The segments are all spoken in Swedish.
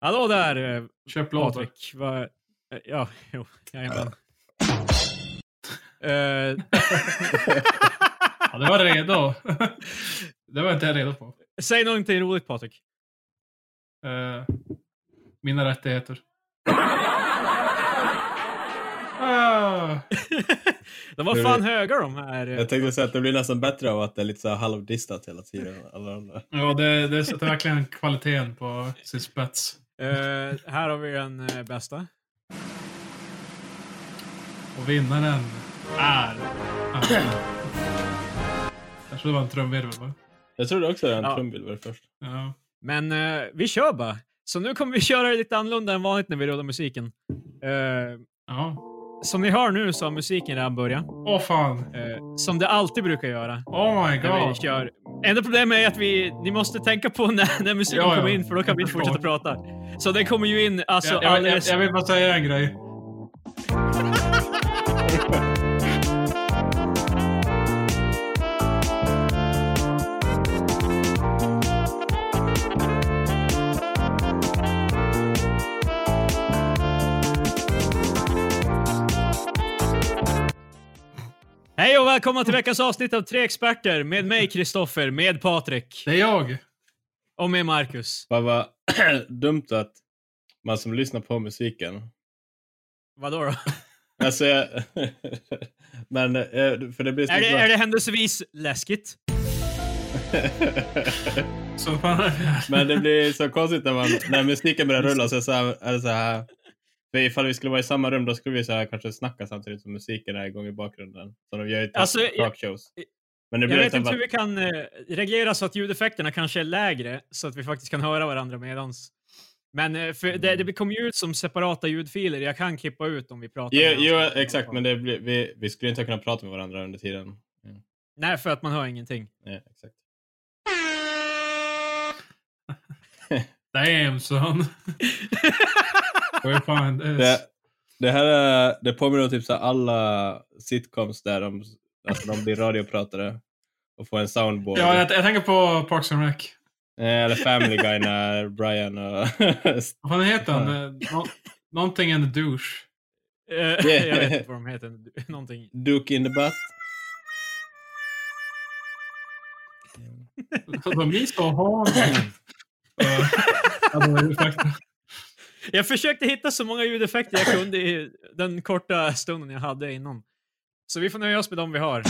Hallå där, eh, Köp lådor. Patrik. Va, eh, ja, jo, jajamän. Eh, Ja, det var redo. det var inte jag redo på. säg någonting roligt Patrik. Eh, mina rättigheter. Ah, de var fan höga de här. Jag tänkte säga att det blir nästan bättre av att det är lite så här halvdistat hela tiden. Alla andra. ja, det, det sätter verkligen kvaliteten på sin spets. Eh, här har vi den eh, bästa. Och vinnaren är... Jag trodde det var en trumvirvel va? Jag trodde också det var en Ja. trumvirvel först. Ja. Men eh, vi kör bara. Så nu kommer vi köra det lite annorlunda än vanligt när vi rullar musiken. Ja. Som ni hör nu så har musiken redan börjat. Åh fan. Eh, som det alltid brukar göra. Oh my god. kör. Enda problemet är att vi, ni måste tänka på när, när musiken Ja, ja. kommer in för då kan vi inte Jag fortsätta prata. Så den kommer ju in alltså jag, jag, jag, alldeles... jag vill bara säga en grej. Välkomna till veckans avsnitt av Tre Experter med mig Kristoffer, med Patrik Det är jag. och med Marcus. Vad var dumt att man som lyssnar på musiken. Vadå då? Alltså, jag, men eh, för det blir så Är det, är det händelsevis läskigt? Så fan, Men det blir så konstigt när, man, när musiken börjar rulla så är, så här, är det så här. För ifall vi skulle vara i samma rum då skulle vi så här, kanske snacka samtidigt som musiken är igång i bakgrunden. Som de gör i Alltså, alltså, jag- talkshows. Men det Jag blir vet inte hur vi kan eh, reglera så att ljudeffekterna kanske är lägre så att vi faktiskt kan höra varandra medans. Men eh, för det, det kommer ju ut som separata ljudfiler. Jag kan klippa ut om vi pratar. Jo, jo exakt, men det blir, vi, vi skulle inte kunna prata med varandra under tiden. Nej, för att man hör ingenting. Nej, exakt. damn son. Find this? Det, det här är, det påminner om typ så alla sitcoms där de, alltså de blir radiopratare och får en soundboard. Ja, jag, jag tänker på Parks and Rec. Eh, Eller Family Guy när Brian och... Vad fan heter han? Eh, Nå någonting and the douche. Eh, jag vet inte vad de heter. Någonting. Duke in the butt. De är så hårda. Jag försökte hitta så många ljudeffekter jag kunde i den korta stunden jag hade innan. Så vi får nöja oss med de vi har.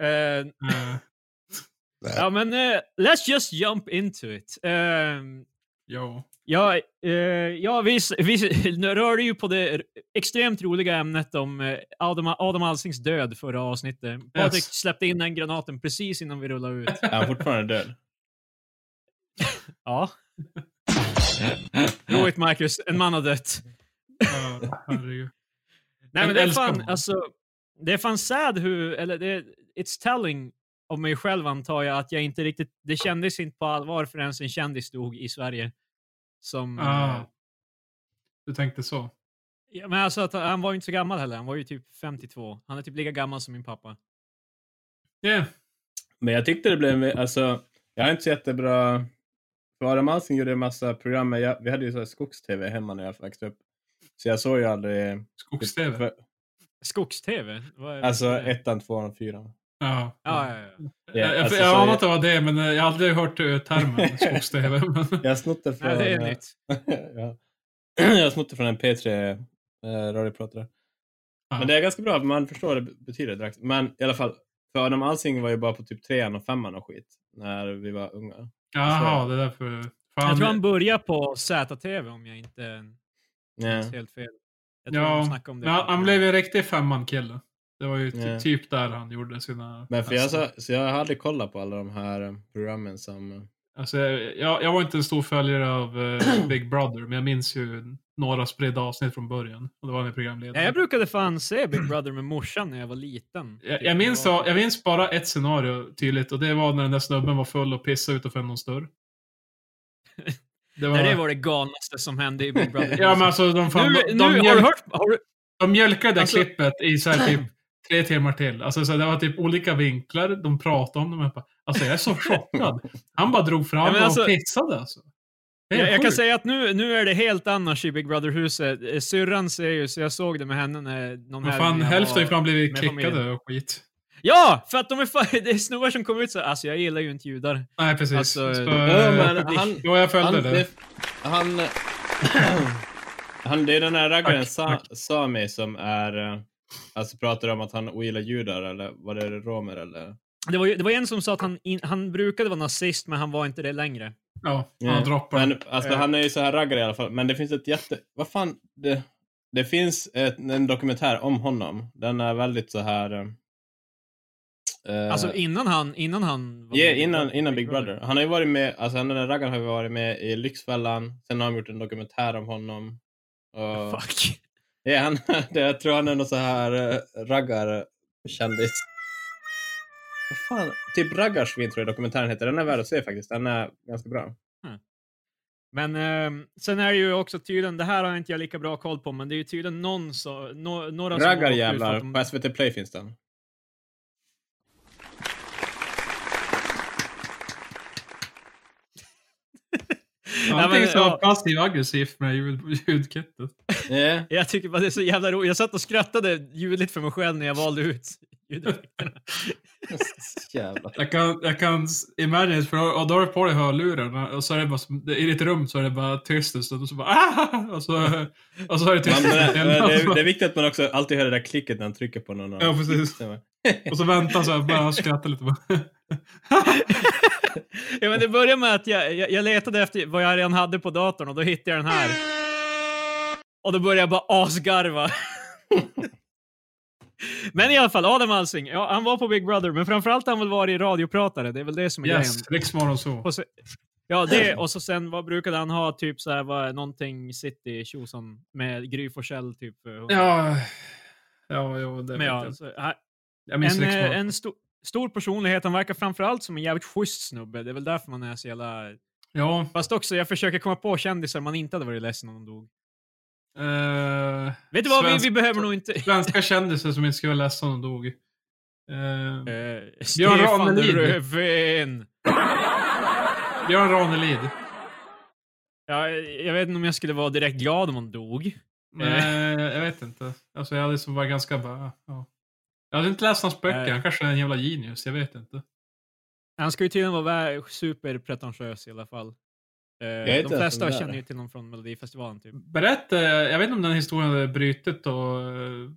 Eh, ja, men eh, let's just jump into it. Eh, Jo. Ja, eh, ja vi, vi rörde ju på det extremt roliga ämnet om Adam, Adam Alsings död förra avsnittet. Patrik släppte in den granaten precis innan vi rullade ut. Är han fortfarande död? Ja. Roligt Marcus, en man har dött. Ja, herregud. Nej men det är fan, alltså, det är fan sad hur, eller det, it's telling om mig själv antar jag, att jag inte riktigt, det kändes inte på allvar förrän en kändis dog i Sverige. Som, Ah. Du tänkte så? Ja, men alltså att han var ju inte så gammal heller. Han var ju typ 52. Han är typ lika gammal som min pappa. Yeah. Men jag tyckte det blev, alltså, jag har inte så jättebra... För Adam Alsing gjorde en massa program, jag, vi hade ju så skogs-tv hemma när jag växte upp. Så jag såg ju aldrig... Skogs-tv? För, Skogs-tv? Vad är det? alltså ettan, tvåan och fyran. Ja. Ja, ja, ja. Ja, Jag, alltså, jag anar att det var det, men eh, jag har aldrig hört eh, termen skogs-tv. Jag har snott det från... Nej, det är eh, nytt. ja. Jag har snott det från en P3 eh, radiopratare. Ja. Men det är ganska bra, man förstår vad det betyder direkt. Men i alla fall, för Adam Alsing var ju bara på typ trean och femman och skit. När vi var unga. Jaha, det är därför. Fan, Jag tror han började på ZTV om jag inte minns helt fel. Jag tror Ja, snackade om det. men han, han blev ju en riktig femman-kille. Det var ju Ja. typ där han gjorde sina... Men för jag, alltså, så, så jag hade kollat på alla de här eh, programmen som... alltså, jag, jag var inte en stor följare av eh, Big Brother, men jag minns ju några spridda avsnitt från början. Och det var han programledare. Ja, jag brukade fan se Big Brother med morsan när jag var liten. Jag, jag, minns, var- jag minns bara ett scenario tydligt och det var när den där snubben var full och pissade utanför någons dörr. Det var... Nej, det var det galnaste som hände i Big Brother. Ja men alltså de, fan, nu, de, nu, de, har du mjölk, hört? Har du, de mjölkade det Alltså- klippet i så här typ tre timmar till. Alltså så det var typ olika vinklar, de pratade om dem. Alltså jag är så chockad. Han bara drog fram Ja, men och alltså- pissade alltså. Jag, jag kan säga att nu, nu är det helt annars i Big Brother-huset. Eh, Syrran säger ju, så jag såg det med henne när någon Men här... fan, hälften har blivit kickade och skit. Ja! För att de är fan, det är snubbar som kommer ut så alltså jag gillar ju inte judar. Nej, precis. Alltså, så, eh, men han, Jo, jag följde han, det. det. Han, han, det är den här raggaren Tack, Sa, tack. Sami som är, eh, alltså pratar om att han ogillar judar eller var det romer eller? Det var, det var en som sa att han, in, han brukade vara nazist, men han var inte det längre. Ja, han droppar. Men alltså, Eh. han är ju så här raggare i alla fall. Men det finns ett jätte... Vad fan? Det, det finns ett, en dokumentär om honom. Den är väldigt så här... eh, Alltså innan han, innan han... var Ja, med i innan, innan Big Brother. Han har ju varit med, alltså den där raggaren har ju varit med i Lyxfällan. Sen har han gjort en dokumentär om honom. Och, Fuck. ja, han, det, jag tror han är någon så här uh, raggarkändis. Vad fan? Typ Raggarsvin tror jag dokumentären heter. Den är värd att se faktiskt. Den är ganska bra. Men ehm, sen är det ju också tydligen, det här har inte jag lika bra koll på, men det är ju tydligen någon så, no, några som Raggarjävlar. att de- På SVT Play finns den. Allting men, så ja. passiv aggressivt med ljud, ljudkittet. Ja. Jag tycker bara det är så jävla roligt. Jag satt och skrattade ljudligt för mig själv när jag valde ut ljudeffekterna. Jag kan, jag kan imagine, för då, och då har du på dig hörlurarna och så är det bara, som- det- i ditt rum så är det bara tyst en stund och så bara ah! och så, och så är det tyst. Man, det, är, det är viktigt att man också alltid hör det där klicket när han trycker på någon. Ja, precis. Och så väntar så här, bara skrattar lite bara. Ja, men det började med att jag, jag, jag letade efter vad jag redan hade på datorn och då hittade jag den här. Och då började jag bara asgarva. men i alla fall, Adam Alsing. Ja, han var på Big Brother, men framförallt har han väl varit radiopratare. Det är väl det som är Yes, grejen. Riksmorgon så. Och så, ja, det och så sen vad brukade han ha? Typ så här, vad, någonting City tjosan med Gry Forssell typ. eh, Ja, ja, ja det men ja, jag. så, här- Jag minns en, eh, en sto, stor personlighet. Han verkar framförallt som en jävligt schysst snubbe. Det är väl därför man är så jävla... Ja. Fast också, jag försöker komma på kändisar man inte hade varit ledsen om de dog. Eh, Vet du vad, vi, svensk- vi behöver nog inte... Svenska kändisar som inte skulle vara ledsna de dog. Eh, Eh, Björn Ranelid. Löfven! Björn Ranelid. Ja, jag vet inte om jag skulle vara direkt glad om han dog. Nej, jag vet inte. Alltså jag hade som var ganska bara, ja. Jag hade inte läst hans böcker, han kanske är en jävla genius, jag vet inte. Han ska ju tydligen vara superpretentiös i alla fall. Eh, de flesta är. känner ju till någon från Melodifestivalen typ. Berätta, jag vet inte om den historien hade brutit och eh,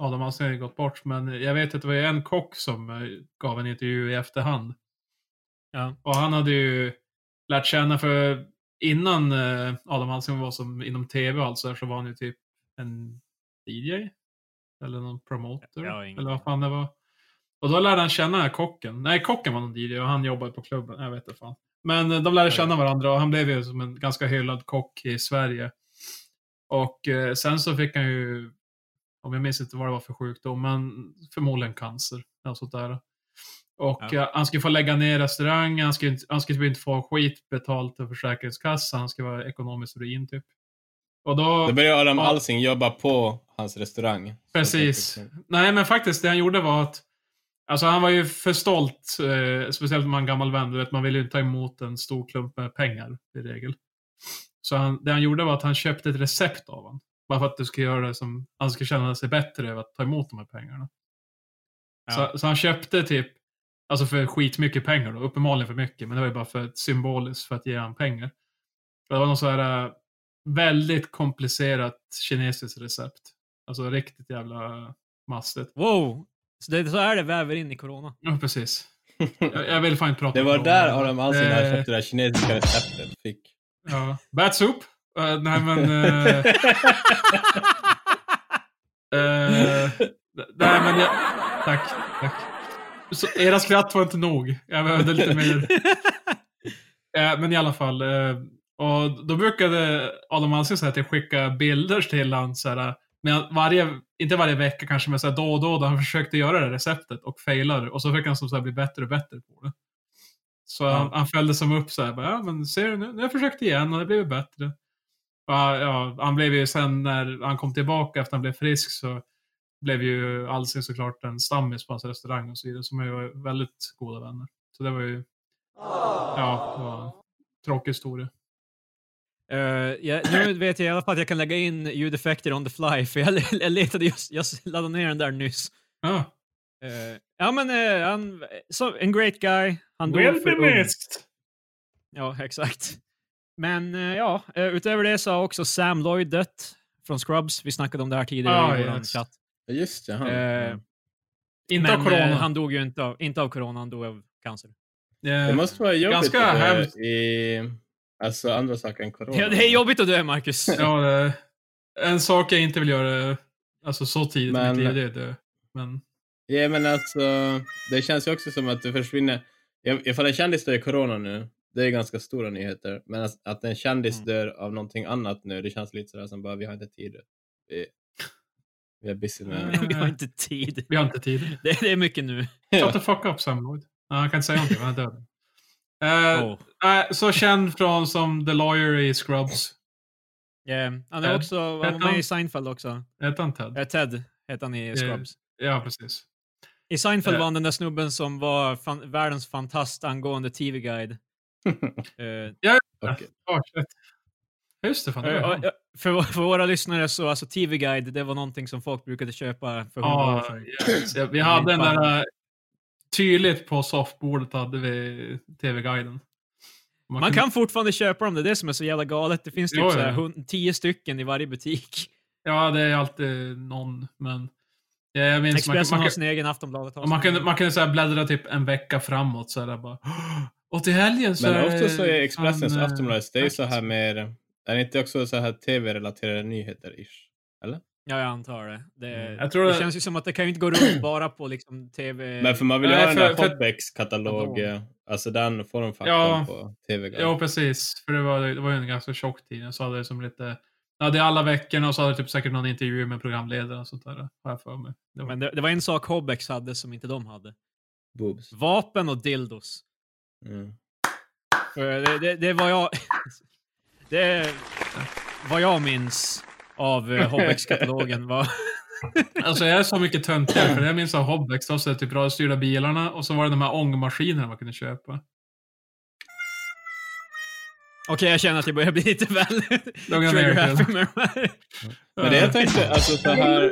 Adam Alsing hade gått bort, men jag vet att det var en kock som eh, gav en intervju i efterhand. Ja. Och han hade ju lärt känna, för innan Adam Alsing var som inom tv och allt så, här, så var han ju typ en DJ. Eller någon promoter. Har eller vad fan det var. Och då lärde han känna den här kocken. Nej, kocken var någon DJ och han jobbade på klubben. Jag vet inte fan. Men eh, de lärde känna varandra och han blev ju som en ganska hyllad kock i Sverige. Och eh, sen så fick han ju, om jag minns inte vad det var för sjukdom, men förmodligen cancer. Eller sånt där. Och Ja. eh, han skulle få lägga ner restaurangen, han skulle, inte- han skulle typ inte få skit betalt av Försäkringskassan, han skulle vara ekonomiskt ruin typ. Och då... Då börjar Adam. Alsing jobba på hans restaurang. Precis. Nej, men faktiskt det han gjorde var att Alltså han var ju för stolt, eh, speciellt om man är en gammal vän. Du vet, man vill ju inte ta emot en stor klump med pengar i regel. Så han, det han gjorde var att han köpte ett recept av honom. Bara för att det skulle göra det som, han skulle känna sig bättre över att ta emot de här pengarna. Ja. Så, så han köpte typ, alltså för skitmycket pengar då. Uppenbarligen för mycket, men det var ju bara för symboliskt för att ge han pengar. Det var något så här eh, väldigt komplicerat kinesiskt recept. Alltså riktigt jävla mastigt. Wow! Så, det, så är det väver in i corona. Ja, precis. Jag, jag vill fan inte prata Det var där Adam Alsing Eh, hade köpt det där kinesiska receptet. Fick. Ja. Bad soup? Eh, nej men... eh, eh, nej men jag, Tack, tack. Så, era skratt var inte nog. Jag behövde lite mer. Eh, men i alla fall. Eh, och då brukade Adam Alsing säga att jag skickade bilder till honom så här, men varje, inte varje vecka kanske, men så här, då och då, då han försökte göra det receptet och failade. Och så fick han som så här, bli bättre och bättre på det. Så han, han följde som upp så här, bara, ja men ser du nu, nu har jag försökt igen och det blev bättre. Och, ja, han blev ju sen när han kom tillbaka efter han blev frisk så blev ju Alsing såklart en stammis på hans restaurang och så vidare, som är ju väldigt goda vänner. Så det var ju, ja, det var en tråkig historia. Eh, jag, nu vet jag i alla fall att jag kan lägga in ljudeffekter on the fly, för jag, jag letade just, jag laddade ner den där nyss. Ja. Eh, ja men eh, han, så, en great guy. Han dog Well för ung. bemist. Ja, exakt. Men ja, utöver det så har också Sam Lloyd dött från Scrubs. Vi snackade om det här tidigare Ah, i vår yes. chatt. Just det, han. Eh, Inte men av corona. han dog ju inte av, inte av corona, han dog av cancer. Det måste vara jobbigt Ganska hemskt. i alltså, andra saker än corona. Ja, det är jobbigt att dö, Marcus. Ja, det, en sak jag inte vill göra alltså så tidigt Men- i mitt liv, det är dö. Men Ja, men alltså, det känns ju också som att det försvinner. Ifall en kändis dör i corona nu, det är ganska stora nyheter. Men att, att en kändis Mm. dör av någonting annat nu, det känns lite sådär som bara, vi har inte tid. Vi, vi är busy med... Vi har inte tid. vi har inte tid. Det, det är mycket nu. Shut the fuck up Sam Lloyd. Han kan inte säga någonting, han är död. Eh, Oh. nej, så känd från som The Lawyer i Scrubs. Yeah. Han är också, var med i Seinfeld också. Hette han Ted? Eh, Ted heter han i Eh, Scrubs. Ja, precis. I Seinfeld eh. var han den där snubben som var fan, världens fantast angående TV-guide. Eh. Oh, shit. Just det, fan. Det Eh, eh, för, för våra lyssnare så alltså TV-guide, det var någonting som folk brukade köpa för hundra år Ja, sedan. yes. Ja, vi hade den där... Tydligt på softbordet hade vi TV-guiden. Man kunde- kan fortfarande köpa dem, det är det som är så jävla galet. Det finns typ Jo, så här ja. hund- tio stycken i varje butik. Ja, det är alltid någon, men... Ja, jag minns, man, Expressen man, har man, sin egen, Aftonbladet har och man kunde, man kunde så här bläddra typ en vecka framåt så där bara... Och till helgen så Men är ofta så är Expressens fan, eh, Aftonbladet, det är ju så här mer, är det inte också så här tv-relaterade nyheter ish? Ja, jag antar det. Det, Mm. Jag tror det det- känns ju som att det kan ju inte gå runt bara på liksom TV. Men för man vill ju ha den där för- Hotbecks katalog, Vadå? eh, alltså den får de faktan Ja. på tv Ja, precis. För det var, det var ju en ganska tjock tidning. Så hade det som lite... Ja, det är alla veckorna och så hade det typ säkert någon intervju med programledare och sånt där. Har jag för mig. Det var, Men det, det var en sak Hobbex hade som inte de hade. Boobs. Vapen och dildos. Mm. För Det, det, det var jag... Det vad jag minns av uh, Hobbex-katalogen var... Alltså jag är så mycket töntigare, för jag minns av Hobbex, då så är det typ radiostyrda bilarna och så var det de här ångmaskinerna man kunde köpa. Okej, jag känner att jag börjar bli lite väl med de här. Men det jag tänkte, alltså så här...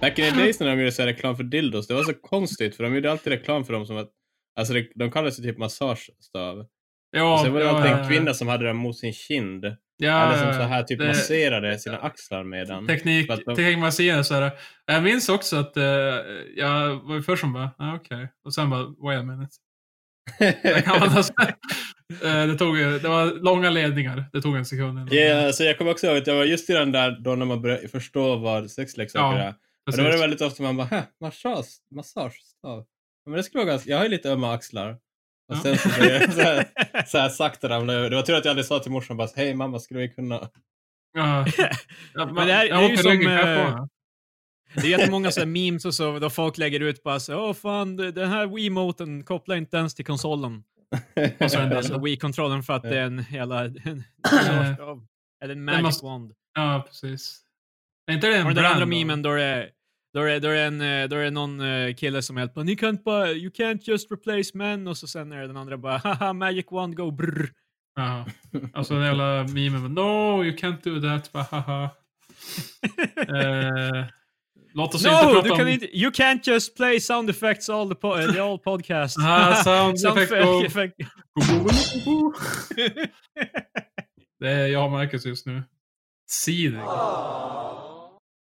Back in the days när de gjorde så här reklam för dildos, det var så konstigt för de gjorde alltid reklam för dem som att, alltså det, de kallades ju typ massagestav. Ja, och sen var det ja, alltid ja, en kvinna som hade den mot sin kind. Ja, eller som så här typ det- masserade sina axlar med den. Teknik, de- teknikmagasinet så här. Jag minns också att eh, jag var först som bara, ah, okej. Och sen bara, wait a minute. Det, alltså, tog, det var långa ledningar. Det tog en sekund. innan- Ja, så jag kommer också ihåg att jag var just i den där då när man började förstå vad sexleksaker Ja, är. Och då var det väldigt ofta man bara, "Hä, massage, massagestav. Men det skulle vara ganska, jag har ju lite ömma axlar. Och sen så jag så här, så här sakta ramla över. Det var tur att jag aldrig sa till morsan bara, hej mamma, skulle vi kunna... Ja. Men det här- jag det är ju som, jag eh? Det är jättemånga så här memes och så, då folk lägger ut bara så åh fan, den här Wiimoten kopplar inte ens till konsolen. Och så är den. Wii-kontrollen för att det är en jävla... En, Eh, eller en det magic måste- wand. Ja, precis. Är inte det en Och den andra memen då är det då är, då är, en, eh, då är det någon eh, kille som är helt bara, ni kan inte bara, you can't just replace men, och så sen är det den andra bara, haha, magic wand go brr. Ja. Alltså den jävla memen. No, you can't do that. Bara, haha. eh, låt oss inte No, prata du om... inte, you can't just play sound effects all the, po- the all podcast. Ah, sound effect go. Det är jag och Marcus just nu. Seething.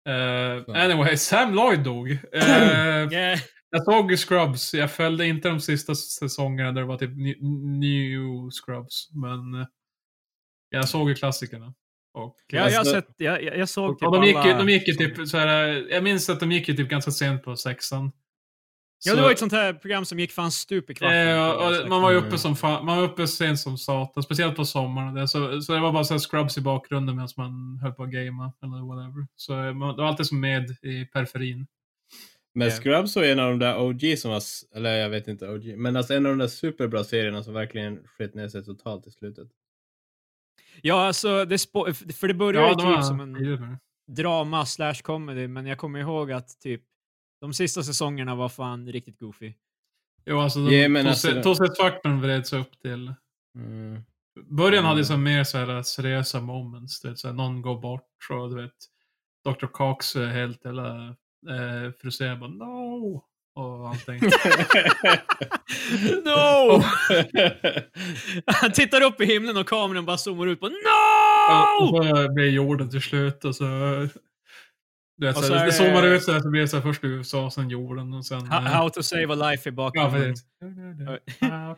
Uh, anyway, Sam Lloyd dog. Eh, Yeah. jag såg Scrubs. Jag följde inte de sista säsongerna där det var typ new Scrubs. Men eh, jag såg ju klassikerna. Och, Ja, jag, Alltså- sett, jag, jag, jag såg och, typ och de, gick, ju- alla de gick ju säsonger. typ så här, Jag minns att de gick ju typ ganska sent på sexan. Ja, det var ett sånt här program som gick fan stup i kvarten. Eh, och, och man var ju uppe Mm. som fan, man var uppe sent som satan, speciellt på sommaren. Det, så, så det var bara så här scrubs i bakgrunden medan man höll på att gamea eller whatever. Så eh, man, det var alltid som med i periferin. Men Ja. Scrubs var en av de där OG som var, eller jag vet inte OG, men alltså en av de där superbra serierna som verkligen skett ner sig totalt i slutet. Ja, alltså, det för det började Ja, ju typ som en drama slash comedy, men jag kommer ihåg att typ de sista säsongerna var fan riktigt goofy. Jo, alltså de Ja, men tog, alltså- sig- tog sig faktorn vreds upp till... Mm. Början hade Mm. så mer så här seriösa moments. Du vet, så här, någon går bort och du vet, Dr. Cox är helt jävla eh, frustrerad. Bara, no! Och allting. No! Han tittar upp i himlen och kameran bara zoomar ut på No! och så blir jorden till slut och så... Du vet, Och så så är det det- zoomar ut så här, så blir det så här, först USA, sen jorden och sen... How, eh, how to save a life i ja, bakgrunden. precis.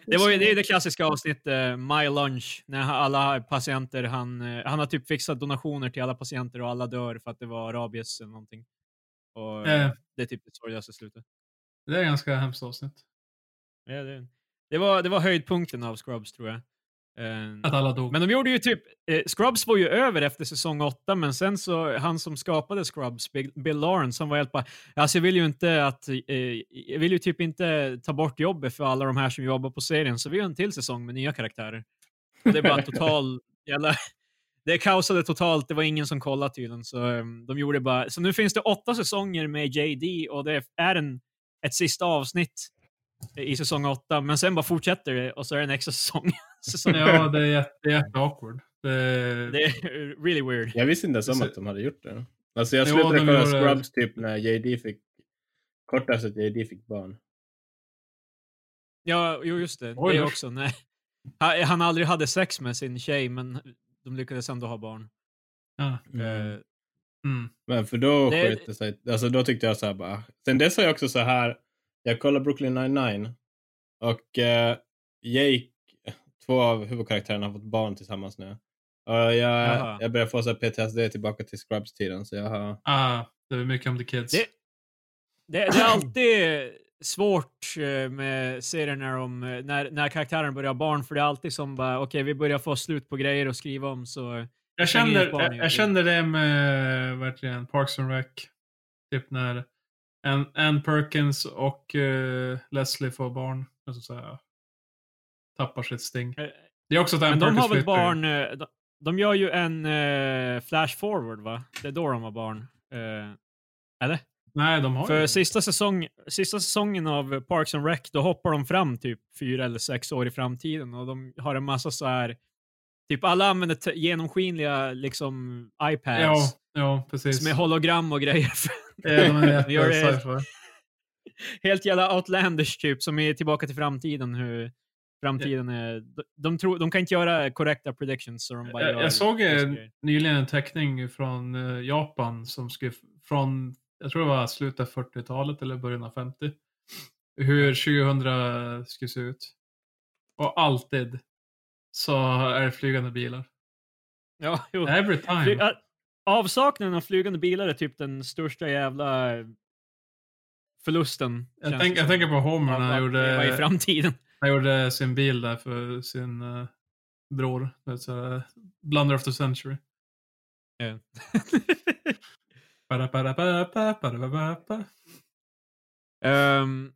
Det var ju det, är det klassiska avsnittet uh, My Lunch, när alla patienter, han, eh, han har typ fixat donationer till alla patienter och alla dör för att det var rabies eller någonting. Och, eh, Eh, Det är typ det sorgligaste slutet. det är ganska hemskt avsnitt. Ja, det, det, var, det var höjdpunkten av Scrubs tror jag. Eh, Att alla dog. Men de gjorde ju typ, eh, Scrubs var ju över efter säsong 8, men sen så, han som skapade Scrubs, Bill, Lawrence, han var helt bara, alltså jag vill ju inte att, eh, jag vill ju typ inte ta bort jobbet för alla de här som jobbar på serien, så vi gör en till säsong med nya karaktärer. Och det är bara total, jävla, det kaosade totalt, det var ingen som kollade tydligen, så eh, de gjorde bara, så nu finns det åtta säsonger med JD och det är en, ett sista avsnitt i säsong 8, men sen bara fortsätter det och så är det en extra säsong. Säsong Ja, det är jätte, det är jätte awkward. Det, det är really weird. Jag visste inte ens om att de hade gjort det. Alltså jag slutade de kolla gjorde- Scrubs typ när JD fick, kort efter att JD fick barn. Ja, jo, just det. Oj, det också. Nej. Han, han aldrig hade sex med sin tjej, men de lyckades ändå ha barn. ja. Eh, Mm. Men för då Det- sket det sig. Alltså då tyckte jag så här bara. Sen dess har jag också så här. Jag kollar Brooklyn 99 och eh, Jake, två av huvudkaraktärerna har fått barn tillsammans nu. Och jag, jag börjar få så PTSD tillbaka till Scrubs-tiden så jag har... Ah, det är mycket om the kids. Det- det, det är alltid svårt eh, med serier när, de, eh, när, när karaktären börjar ha barn, för det är alltid som bara, okej, vi börjar få slut på grejer att skriva om, så... jag, känner, jag, jag känner det med verkligen Parks and Rec. Typ när Ann, Ann Perkins och eh, Leslie får barn. Alltså så här, tappar sitt sting. Eh, Det är också Ann Men de har väl barn, eh, de, de gör ju en eh, flash forward, va? Det är då de har barn. Eh, eller? Nej, de har För ju sista, säsong, sista säsongen av Parks and Rec, då hoppar de fram typ fyra eller sex år i framtiden och de har en massa så här Typ alla använder genomskinliga liksom iPads Ja, ja, precis. som är hologram och grejer. Ja, de Gör det-. Helt jävla outlandish typ, som är tillbaka till framtiden. Hur framtiden är... De, de, tror, de kan inte göra korrekta predictions. Så de bara Jag, gör jag såg grejer. nyligen en teckning från eh, Japan som skrev från, jag tror det var slutet av 40-talet eller början av 50. Hur 2000 skulle se ut. Och alltid så är det flygande bilar. Ja, jo. Every time. avsaknaden av flygande bilar är typ den största jävla förlusten. Jag, tänk, jag tänker på Homer när han leva i gjorde, framtiden. Han gjorde sin bil där för sin uh, bror. Här, Blunder of the century. Ba-da-ba-ba-ba. Ehm,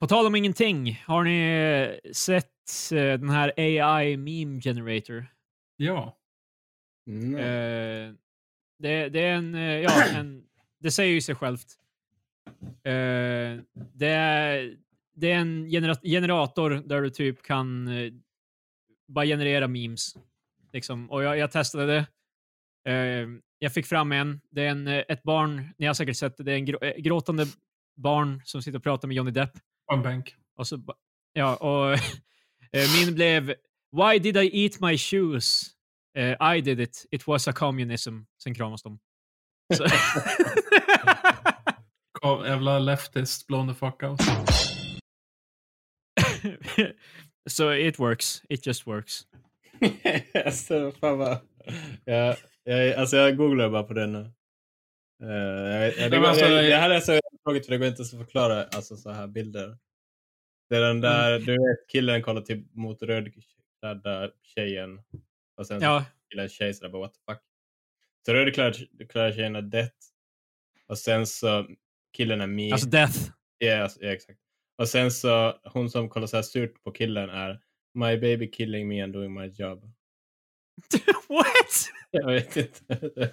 på tal om ingenting, har ni eh, sett eh, den här AI meme generator? Ja. Mm. Eh, det, det är en, ja, en, det säger ju sig självt. Det, är, det är en genera generator där du typ kan eh, bara generera memes. Liksom. Och jag, jag testade det. Eh, jag fick fram en. Det är en, eh, ett barn, ni har säkert sett det, det är en grå, eh, gråtande barn som sitter och pratar med Johnny Depp. På en bänk. Och så, ja, och min blev Why did I eat my shoes? Eh, I did it. It was a communism. Sen kramas de. Jävla leftist, blown the fuck out. so it works. It just works. alltså, fan vad... Jag, jag, alltså jag googlar bara på den nu. Uh, jag, jag, det, alltså, det, det jag- här är så tråkigt för det går inte att förklara alltså, så här bilder. Det är den där, du vet, killen kollar till, mot rödklädda tjejen. Och sen så Ja, killen tjej sådär bara what the fuck. Så rödklädda tjejen är death. Och sen så killen är me. alltså death. Ja, alltså, ja, exakt. Och sen så hon som kollar så här surt på killen är My baby killing me and doing my job. What? Jag vet inte.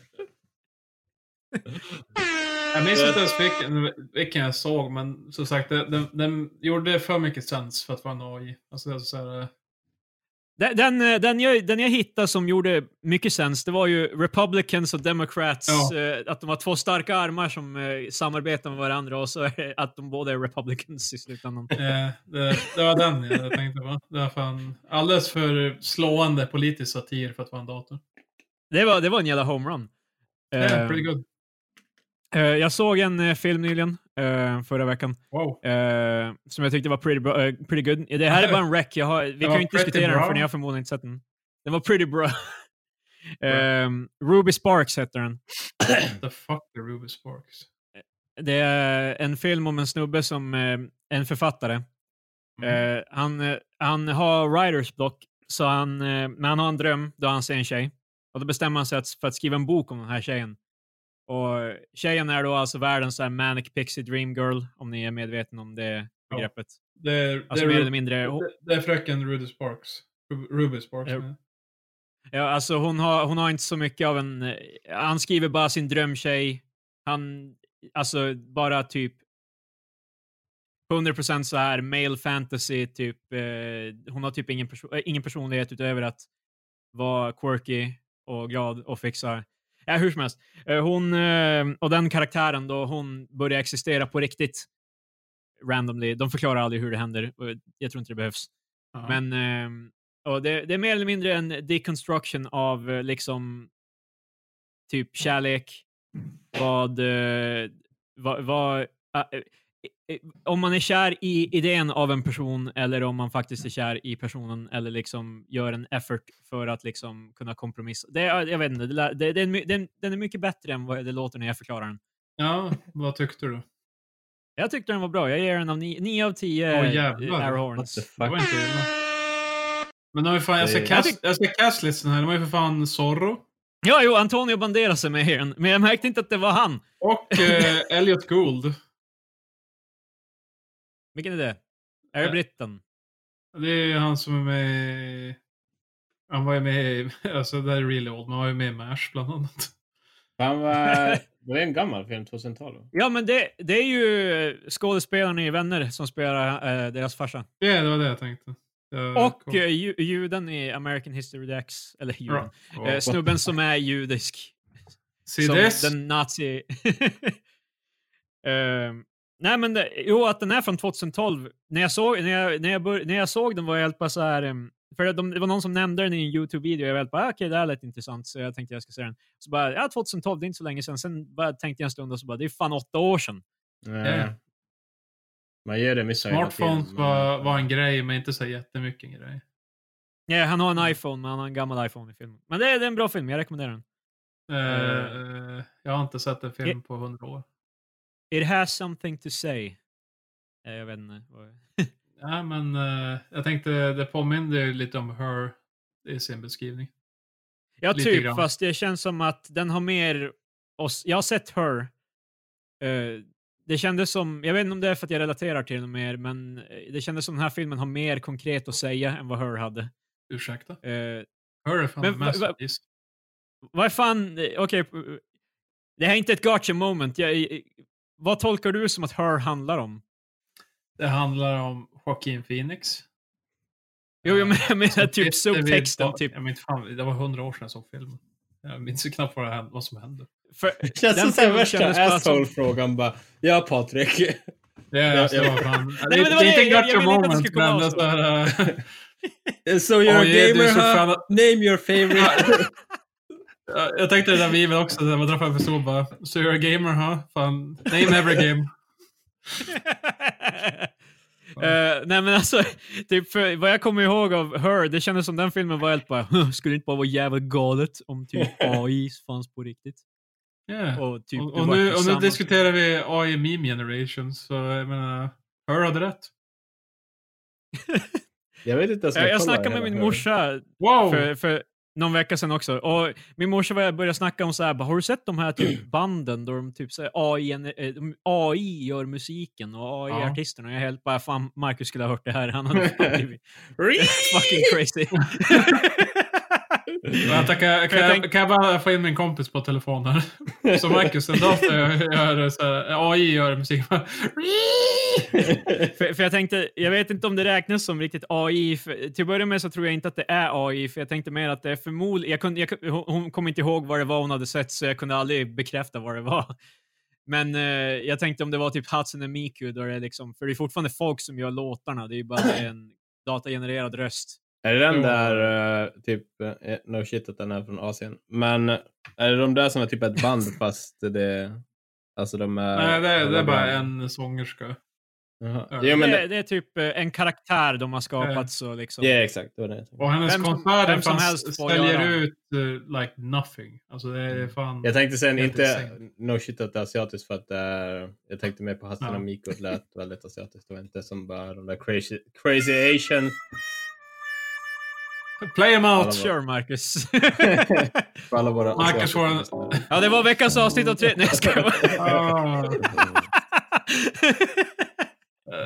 Jag minns inte ens vilken, vilken jag såg, men som sagt, den, den, den gjorde för mycket sens för att vara en AI. Alltså, det är så här, Den, den, eh, den, jag, den jag hittade som gjorde mycket sens, det var ju Republicans och Democrats. Ja. eh, att de har två starka armar som eh, samarbetar med varandra och så är, att de båda är Republicans i slutändan. Eh, det, det var den jag tänkte på. Det var fan alldeles för slående politisk satir för att vara en dator. Det var, det var en jävla homerun. Yeah, pretty good. Eh, jag såg en eh, film nyligen, eh, förra veckan, Wow. som jag tyckte var pretty, bra, pretty good. Det här är bara en rec. Har, vi kan ju inte diskutera den bra. för ni har förmodligen inte sett den. Den var pretty bra. Ehm, Ruby Sparks heter den. The fuck är Ruby Sparks? Det är en film om en snubbe som en författare. Mm. Eh, han, han har writers block, så han, men han har en dröm då han ser en tjej. Och då bestämmer han sig att, för att skriva en bok om den här tjejen. Och tjejen är då alltså världens här manic pixie dream girl, om ni är medvetna om det Ja. begreppet. Det är, Alltså det, mer är, eller mindre. det, det är fröken Ruby Sparks. Ru- Ruby Sparks. Ja. Ja, alltså hon har, hon har inte så mycket av en... Han skriver bara sin drömtjej. Han, alltså bara typ 100% så här male fantasy, typ. Eh, hon har typ ingen, perso eh, ingen personlighet utöver att vara quirky och glad och fixa. Ja, hur som helst. Eh, hon, eh, och den karaktären då, hon börjar existera på riktigt. Randomly. De förklarar aldrig hur det händer. Jag tror inte det behövs. jag. Ja. Men ehm, och det, det är mer eller mindre en deconstruction av eh, liksom typ kärlek, vad, vad, vad om man är kär i idén av en person eller om man faktiskt är kär i personen eller liksom gör en effort för att liksom kunna kompromissa. Det, är- jag vet inte, det, det, det är, en my- den, den är mycket bättre än vad det låter när jag förklarar den. ja, vad tyckte du? Jag tyckte den var bra. Jag ger den av 9 av 10 Åh, eh, jävlar. Airhorns. What the Det fuck? var inte illa. Men de har ju fan, jag ska, är- cast, jag ska castlistan här. De har ju för fan Zorro. Ja, jo, Antonio Banderas är med i den, men jag märkte inte att det var han. Och eh, Elliot Gould. Vilken är det? Är det Eh, britten? Det är ju han som är med Han var ju med alltså det här är really old, men han var ju med i MASH bland annat. Han var... Det var en gammal film, 2012. Ja, men det, det är ju skådespelarna i Vänner som spelar eh, deras farsa. Ja, det var det jag tänkte. Jag Och kom- eh, ju, juden i American History X. Eller juden. Ja. Eh, snubben som är judisk. See som this? den nazi... Ehm, nej, men det, jo, att den är från 2012. När jag såg, när jag, när jag, bör, när jag såg den var jag helt bara så här... för de, det var någon som nämnde den i en YouTube-video. Jag var helt bara, ah, okej, det här lät intressant, så jag tänkte jag ska se den. Så bara, ja, 2012, det är inte så länge sedan. Sen bara tänkte jag en stund och så bara, det är fan åtta år sedan. Nej. Ja. Man gör det missar Smartphones tiden, var, var en grej, men inte så jättemycket en grej. Ja, han har en iPhone, men han har en gammal iPhone i filmen. Men det är, det är en bra film, jag rekommenderar den. Eh, jag har inte sett en film på hundra år. It has something to say. Eh, Jag vet inte. vad- Ja, men eh, jag tänkte, det påminner lite om Her i sin beskrivning. Ja, Lite typ, grann. fast det känns som att den har mer... Oss, jag har sett Her. Eh, det kändes som, jag vet inte om det är för att jag relaterar till den mer, men det kändes som den här filmen har mer konkret att säga än vad Her hade. Ursäkta? Eh, Her är fan Men en va- va- masterpiece. vad fan, okej. eh, det här är inte ett gotcha moment. Jag, vad tolkar du som att Her handlar om? Det handlar om Joaquin Phoenix. Jo, jag menar, jag menar typ subtexten. Typ. Jag minns fan, det var hundra år sedan jag såg filmen. Jag minns ju knappt vad, det vad som hände. För, Det känns den som kändes värsta asshole-frågan bara. Ja, Patrik. Det, är, alltså, ja. det fan... men det, var det är inte det, en jag- gotcha jag ville inte det moment, men det är av så. såhär... So you're Oj, a du är gamer, huh? Name your favorite. Ja, Jag tänkte det där memen också, när man fram pistol bara. So you're a gamer, huh? Fan, name every game. Eh, nej men alltså, typ, för, vad jag kommer ihåg av Her, det kändes som den filmen var helt bara, "Huh, skulle det inte bara vara jävligt galet om typ AI fanns på riktigt? Yeah. Och, typ, och, och, nu, och nu diskuterar vi AI meme generation, så jag menar, Her hade rätt. Jag vet inte ens Jag, jag snackade med min morsa Wow! för, för någon vecka sedan också. Och min morsa började snacka om så här, bara, har du sett de här typ banden då de typ så här, AI, eh, AI gör musiken och Ja. AI-artisterna? Jag är helt bara, fan Marcus skulle ha hört det här. Han hade fucking crazy. Vänta, kan, jag- kan, Jag tänk- kan jag bara få in min kompis på telefonen? Så Marcus, en dator gör så här, AI gör musik. För, för jag tänkte, jag vet inte om det räknas som riktigt AI. För, till att börja med så tror jag inte att det är AI, för jag tänkte mer att det är förmodligen... Jag kunde, jag, hon, kom inte ihåg vad det var hon hade sett, så jag kunde aldrig bekräfta vad det var. Men eh, jag tänkte om det var typ Hatsune Miku, då det liksom, för det är fortfarande folk som gör låtarna, det är ju bara en datagenererad röst. Är det den där, eh, typ, eh, no shit att den är från Asien, men är det de där som är typ ett band fast det, alltså de är... Nej, det, är- det är bara en sångerska. Ja. Jo, men det, det, det är typ eh, en karaktär de har skapat Ja. så liksom. ja, exakt. Det var det. Och hennes konserter som helst säljer göra. ut uh, like nothing. Alltså det är fan... Jag tänkte sen inte insane. no shit att det är asiatiskt för att det är, jag tänkte mer på Hatsune Ja. Miku, det lät väldigt asiatiskt. Det var inte som bara de där crazy, crazy asian. Play them Alla out! Sure, Marcus. För alla våra Marcus asiatiska får en- lyssnare. ja, det var veckans avsnitt av tre... Nej, jag skojar Ah.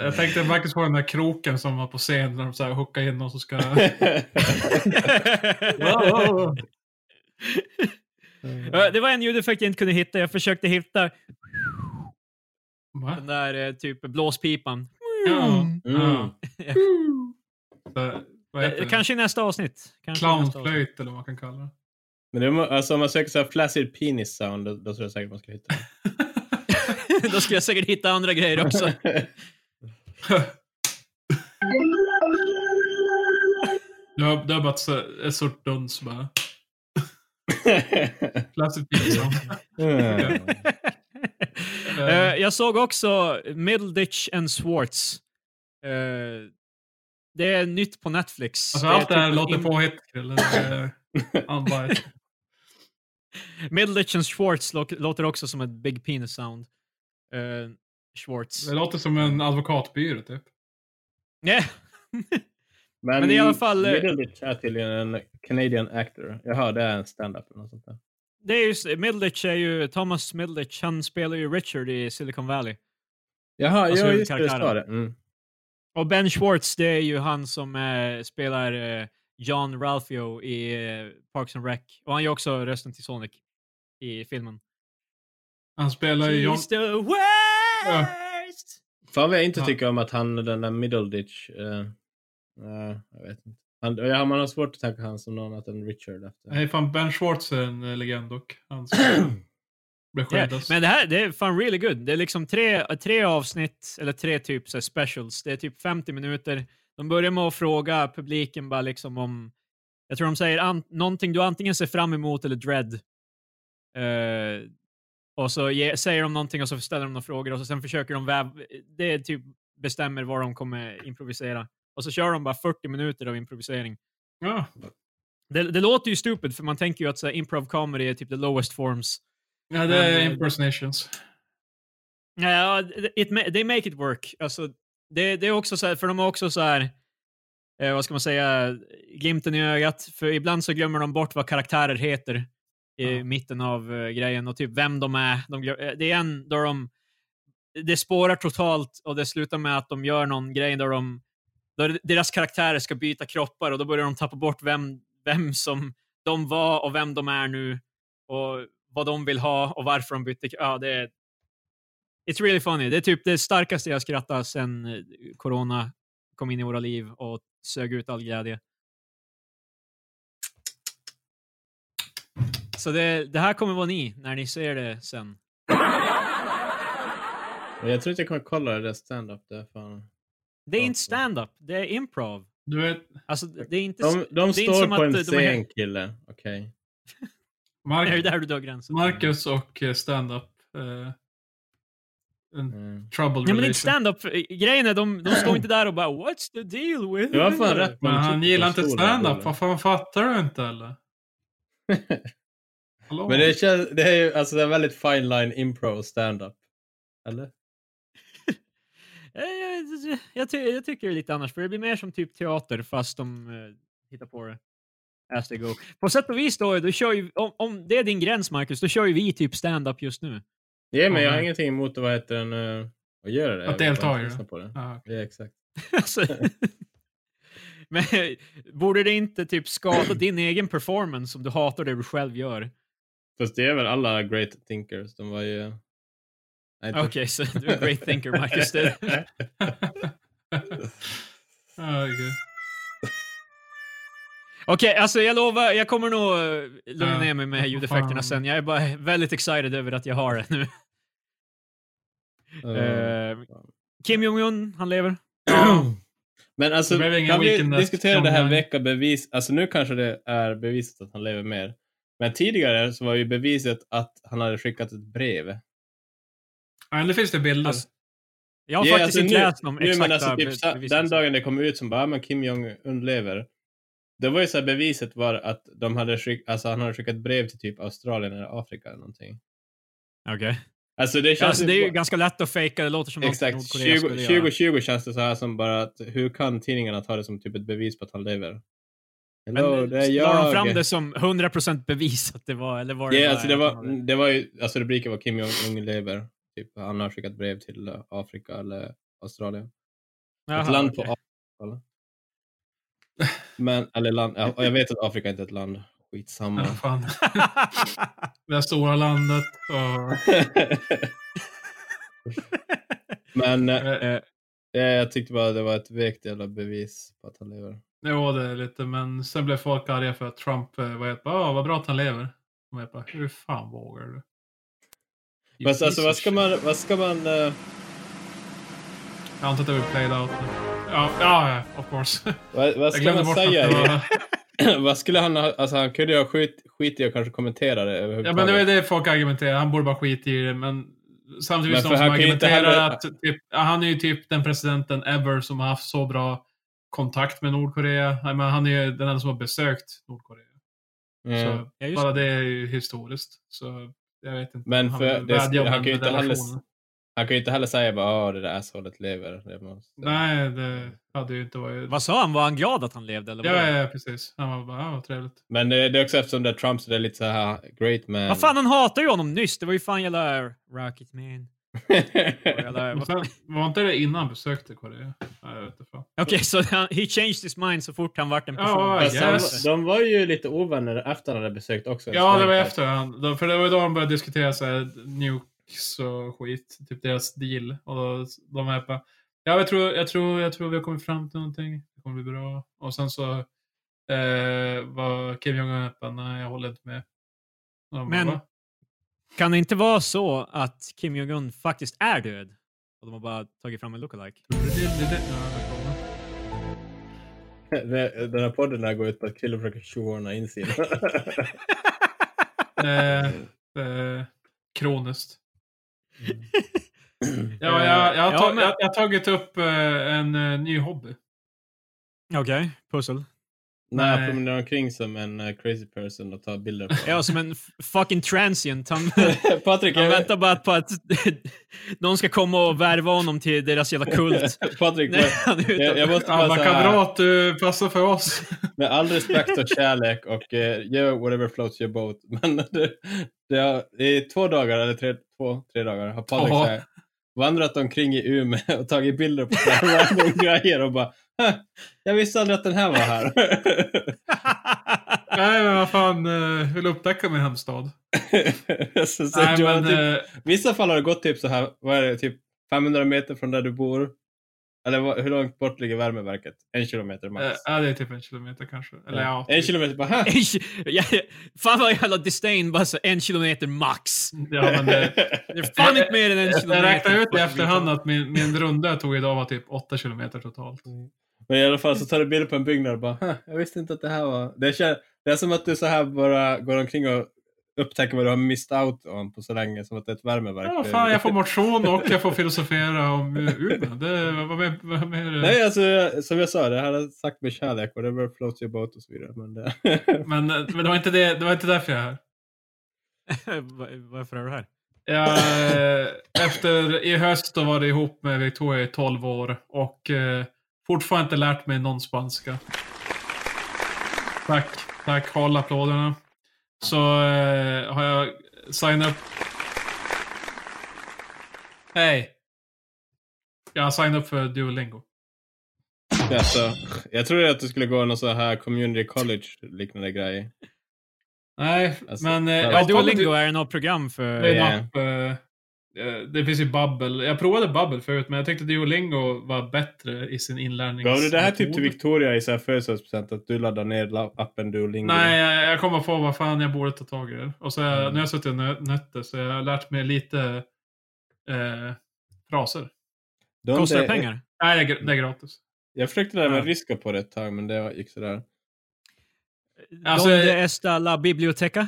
Jag tänkte Marcus får den där kroken som var på scen när de så här hookar in och så ska... Det var en ljudeffekt jag inte kunde hitta. Jag försökte hitta Va? den där eh, typ blåspipan. Ja. Mm. Ja. Så, Vad heter Eh, det? Kanske i nästa avsnitt. Kanske. Clownflöjt eller vad man kan kalla det. Men det, må- alltså, om man söker så här flaccid penis sound, då, då tror jag säkert man ska hitta det. Då skulle jag säkert hitta andra grejer också. Du har, du har bara ett, sort duns bara. Klassiskt pizza. Mm. Eh, jag såg också Middleditch and Swartz. Eh, det är nytt på Netflix. Alltså är allt det här typ låter in-. Det. Middleditch and Schwartz lå- låter också som ett Big Penis Sound. Uh, Schwartz. Det låter som en advokatbyrå typ. Nej. Men, Men det är i alla fall, eh, Middleditch är tydligen en Canadian actor. Det är en stand-up eller något sånt där. det är ju, Middleditch är ju, Thomas Middleditch, han spelar ju Richard i Silicon Valley. Jaha, Alltså, ja, just det, det huvudkaraktären. står det. Mm. Och Ben Schwartz, det är ju han som eh, spelar eh, John Ralphio i eh, Parks and Rec. Och han gör också rösten till Sonic i filmen. Han spelar ju John... He's the worst! Fan vad jag inte Ja. tycker om att han, den där Middleditch, uh, jag vet inte. Han, ja, man har svårt att tänka han som någon annat än Richard efter. Nej, fan Ben Schwartz är en eh, legend dock. Han beskyddas. men det här det är fan really good. Det är liksom tre, tre avsnitt, eller tre typ så specials. Det är typ 50 minuter. De börjar med att fråga publiken bara liksom om, jag tror de säger an, någonting du antingen ser fram emot eller dread. Eh, och så ge, säger de någonting och så ställer de några frågor och så sen försöker de väv, det typ bestämmer vad de kommer improvisera. Och så kör de bara 40 minuter av improvisering. Ja. Det, det låter ju stupid för man tänker ju att så här, improv comedy är typ the lowest forms. Ja, det är eh, impersonations. Ja, it, they make it work. Alltså, det, det är också så här, för de har också så här, eh, vad ska man säga, glimten i ögat. För ibland så glömmer de bort vad karaktärer heter i Ja. mitten av eh, grejen och typ vem de är. De glöm, eh, det är en då de, det spårar totalt och det slutar med att de gör någon grej där de, där deras karaktärer ska byta kroppar och då börjar de tappa bort vem, vem som de var och vem de är nu och vad de vill ha och varför de bytte. Ja, det är, It's really funny. Det är typ det starkaste jag skrattat sen eh, corona kom in i våra liv och sög ut all glädje. Så det, det här kommer vara ni när ni ser det sen. Jag tror inte jag kommer kolla det där stand-up. Det är fan... Det är inte stand-up, det är improv. Du vet, Alltså, det är inte... De, det de är inte står som på att en de är- scen, kille. Okej. Det är Mark, där du drar gränsen. Marcus och eh, stand-up. eh, en Mm. trouble Ja, men relation. inte stand-up. Grejen är, de, de står inte där och bara “What's the deal with har fan rätt. Men Man han gillar inte stand-up. Vad fan fattar du inte eller? Hallå? Men det, känns, det är ju alltså det är väldigt fine line impro stand-up. Eller? Eh, Jag, jag, ty- jag tycker det är lite annars, för det blir mer som typ teater fast de uh, hittar på det as they go. På sätt och vis då, då kör ju, om, om det är din gräns Marcus, då kör ju vi typ stand-up just nu. Ja, men jag har ingenting emot att, vad heter den, uh, att göra det. Att delta i det. På det. Ja, okej. Ja, exakt. alltså, Men borde det inte typ skada din egen performance om du hatar det du själv gör? Fast det är väl alla great thinkers. De var ju... Okej, så du är en great thinker, Marcus. Det- Ja, okej. Okej, alltså jag lovar, jag kommer nog eh, lugna ner mig med ljudeffekterna sen. Jag är bara väldigt excited över att jag har det nu. Eh, Kim Jong-Un, han lever. Men alltså, kan vi diskutera det här Pyongyang. vecka bevis? Alltså nu kanske det är bevisat att han lever mer. Men tidigare så var ju beviset att han hade skickat ett brev. Ja, nu finns det bilder. Alltså, Jag har Ja, faktiskt alltså inte nu- läst om Nu, exakta men alltså, typ, den dagen det kom ut som bara, "Ah, men Kim Jong-Un lever. Det var ju så här beviset var att de hade skick, alltså han hade skickat brev till typ Australien eller Afrika eller någonting. Okej. Alltså det Ja, känns alltså, det är ju bara- ganska lätt att fejka, det låter som något Exakt, Nordkorea 20, skulle göra. 2020 känns det så här som bara att hur kan tidningarna ta det som typ ett bevis på att han lever? Hello, Men det är la de jag. fram det som 100% bevis att det var, eller var det Ja, bara alltså det var, det var ju, alltså rubriken var Kim Jong-Un lever. Typ, han har skickat brev till eh, Afrika eller Australien. Jaha, ett land på okej. Afrika. Men, eller land, jag vet att Afrika inte är ett land. Skitsamma. Ja, fan. Det här stora landet. Och... Men eh, Eh, ja, jag tyckte bara det var ett vekt jävla bevis på att han lever. Jo, det är lite, men sen blev folk arga för att Trump eh, var helt bara, ah, vad bra att han lever. Och jag bara, hur fan vågar du? Fast alltså vad ska man, vad ska man... eh, Jag antar att det var played out nu. Ja, ja, ja, of course. vad, vad bort att säga? det var... vad skulle han ha, alltså han kunde ju ha skit, skit i att kanske kommentera det Ja, men det var det folk argumenterar. Han borde bara skita i det, men samtidigt Men finns för de som han argumenterar heller- att typ, han är ju typ den presidenten ever som har haft så bra kontakt med Nordkorea. Nej, men han är ju den enda som har besökt Nordkorea. Mm. Så Ja, bara det är ju historiskt. Så jag vet inte. Men för vill det- han kan ju inte heller- relation. Han kan ju inte heller säga bara åh det där assholet lever. Det måste... Nej, det hade ju inte varit... Vad sa han? Var han glad att han levde? Eller Ja, ja, ja, precis. Han var bara, ja, vad trevligt. Men det, det är också eftersom det är Trump så det är lite så här great man. Vad fan, han hatar ju honom nyss. Det var ju fan jävla Rocket Man. Jävla- sen, var inte det innan han besökte Korea? Ja, jag vet inte fan. Okej, så han, he changed his mind så fort han vart en person. Ja, yes. de, de var ju lite ovänner efter han hade besökt också. Ja, det var efter han. För det var ju då de började diskutera så här, nukes och skit. Typ deras deal. Och då, de är bara, ja, jag tror, jag, tror, jag tror vi har kommit fram till någonting. Det kommer bli bra. Och sen så eh, var Kim Jong-Un bara, nej, jag håller inte med. De Men- bara? Kan det inte vara så att Kim Jong-Un faktiskt är död? Och de har bara tagit fram en lookalike? Den här podden här går ut på att killar försöker tjoarna insidan. Eh, eh, kroniskt. Ja, jag, jag, har Ja, tag, men- jag, jag har tagit upp eh, en eh, ny hobby. Okej, pussel. Jag Nej. promenerar omkring som en eh, crazy person och tar bilder på Ja, som en fucking transient. Han, Patrik, han jag, väntar bara på att någon ska komma och värva honom till deras jävla kult. Patrik Nej, han är jag, jag måste Ja, bara kan bra att du passar för oss. med all respekt och kärlek och uh, gör whatever floats your boat. Men det, det har, i två dagar, eller tre, två, tre dagar, har Patrik Ja. här, vandrat omkring i Umeå och tagit bilder på grejer och bara "Huh, jag visste aldrig att den här var här. Nej, men vad fan, eh, vill upptäcka min hemstad. så, så Nej, men, typ, eh, vissa fall har det gått typ så här, vad är det, typ 500 meter från där du bor. Eller vad, hur långt bort ligger värmeverket? En kilometer max. eh, ja, det är typ en kilometer kanske. Eller ja. En kilometer, bara ja, fan vad jävla disdain, bara så en kilometer max. Ja, men det, Det är fan inte mer än en jag kilometer. räknade ut i efterhand att min, min runda jag tog idag var typ 8 kilometer totalt. Men i alla fall så tar du bild på en byggnad och bara "Huh, jag visste inte att det här var... Det, kän... det är som att du så här bara går omkring och upptäcker vad du har missed out on på så länge, som att det är ett värmeverk. Ja, fan, jag får motion och jag får filosofera om Umeå. Det, vad mer? Nej, alltså som jag sa, det här har jag sagt med kärlek, whatever floats your boat och så vidare. Men det... Men, men det, var inte det, det var inte därför jag är här. Va- Varför är du här? Jag, eh, efter, I höst då var det ihop med Victoria i 12 år och eh, fortfarande inte lärt mig någon spanska. Tack, tack. Håll applåderna. Så eh, har jag signat upp. Hej. Jag har signat upp för Duolingo. Alltså, jag trodde att du skulle gå någon så här community college liknande grej. Nej, Alltså, men... eh, ja, Duolingo är något program för... Det är en app. Eh, Det finns ju Bubble. Jag provade Bubble förut, men jag tyckte Duolingo var bättre i sin inlärnings... Gav du det här typ till. Victoria i födelsedagspresent? Att du laddar ner appen Duolingo? Nej, jag, jag kommer på vad fan jag borde ta tag i det. Och så jag- Mm. nu har jag suttit och nö- nött det, så jag har lärt mig lite eh, fraser. Don't Kostar det pengar? Nej, det är, det är gratis. Jag försökte lära mig Ja. ryska på det ett tag, men det gick sådär. Alltså, Donde esta la biblioteca?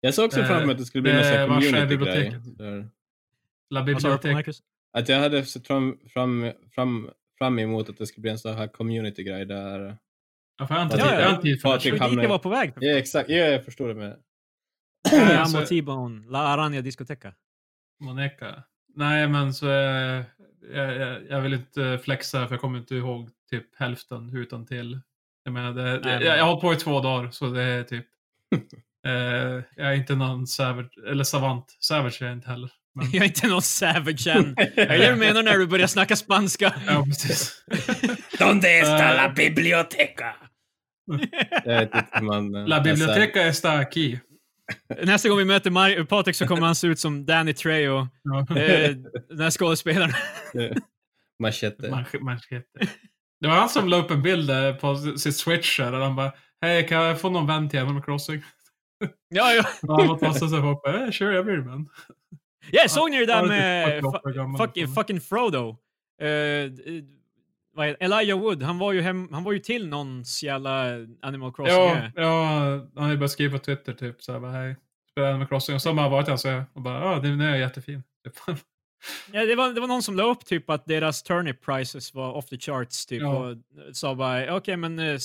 Jag såg också Eh, fram emot att det skulle bli det- någon är community-grej. La bibliotek. Att jag hade sett fram, fram, fram, fram emot att det skulle bli en sån här community-grej där... Ja, för jag har inte Ja, tid- ja. för det. Patrik Det var på väg. Ja, exakt. Ja, jag förstår det med. Amo alltså- T-Bone, La Aranya Discoteca. Monica. Nej, men så... Eh, jag, jag, jag vill inte flexa, för jag kommer inte ihåg typ hälften utan till. Jag menar, det, det, Nej, men- jag, jag har hållit på i två dagar, så det är typ... eh, jag är inte någon savage, eller savant. Savage är jag inte heller. Men, Jag är inte någon savage än. Är det det du menar när du börjar snacka spanska? ja, precis. Donde está la biblioteca? Jag inte hur man... eh, La biblioteca está aquí. Nästa gång vi möter Mar- Patrik så kommer han se ut som Danny Trejo, Ja. eh, den här skådespelaren. Machete. Manchete. Det var han som la upp en bild eh, på sitt switch där, där han bara Hej, kan jag få någon vän till Animal Crossing? Ja, ja. Han bara tassade sig på eh, Sure, jag man." ja såg ni det där med typ 48 fu- gammal. fucking, fucking Frodo? Eh, eh, vad heter- Elijah Wood, han var ju, hem, han var ju till någons jävla Animal Crossing. Ja, ja, han har ju börjat skriva på Twitter typ såhär bara hej. Spelar Animal Crossing. Och så har man varit där så och bara ja, ah, den är jättefin. Typ. Ja, det, var, det var någon som la upp typ att deras turnip prices var off the charts typ Ja. och sa bara okej men uh,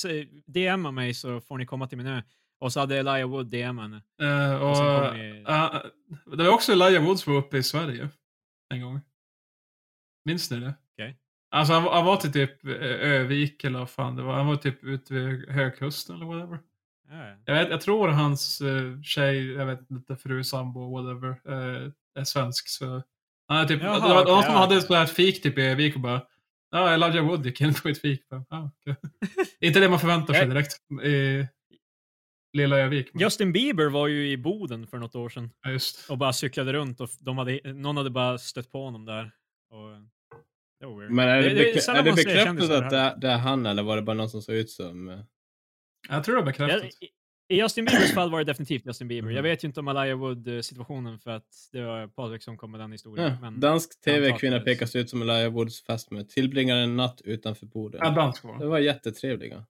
DMa mig så får ni komma till min ö. Och så hade Elijah Wood DMa henne. Eh, och, Och sen kom vi- eh, det var också Elijah Woods som var uppe i Sverige. En gång. Minns ni det? Okej. Alltså han, var- han var till typ eh, Övik eller vad fan det var. Han var typ ute vid högkusten eller whatever. Ja. Jag, vet, jag tror hans uh, tjej, jag vet inte, fru, sambo, whatever, eh, är svensk. Så han är typ, Jaha, det var någon okej, som ja, hade okej. ett fik typ i Övik och bara Ja, Elijah Wood gick in på ett fik. Bara, Ah, okej. inte det man förväntar sig direkt i lilla Övik. Justin Bieber var ju i Boden för något år sedan Ja, just. och bara cyklade runt och de hade, någon hade bara stött på honom där. Och, det var weird. Men är det, är det ser bekräftat att det, det är han eller var det bara någon som såg ut som... eh, Jag tror det är bekräftat. I- Justin Biebers fall var det definitivt Justin Bieber. Mhm. Jag vet ju inte om Elijah Wood-situationen för att det var Patrik som kom med den historien. Ja, men dansk tv-kvinna det är- pekas ut som Elijah Woods fästmö. Tillbringar en natt utanför Boden. Ja, dansk var Det det. var jättetrevliga.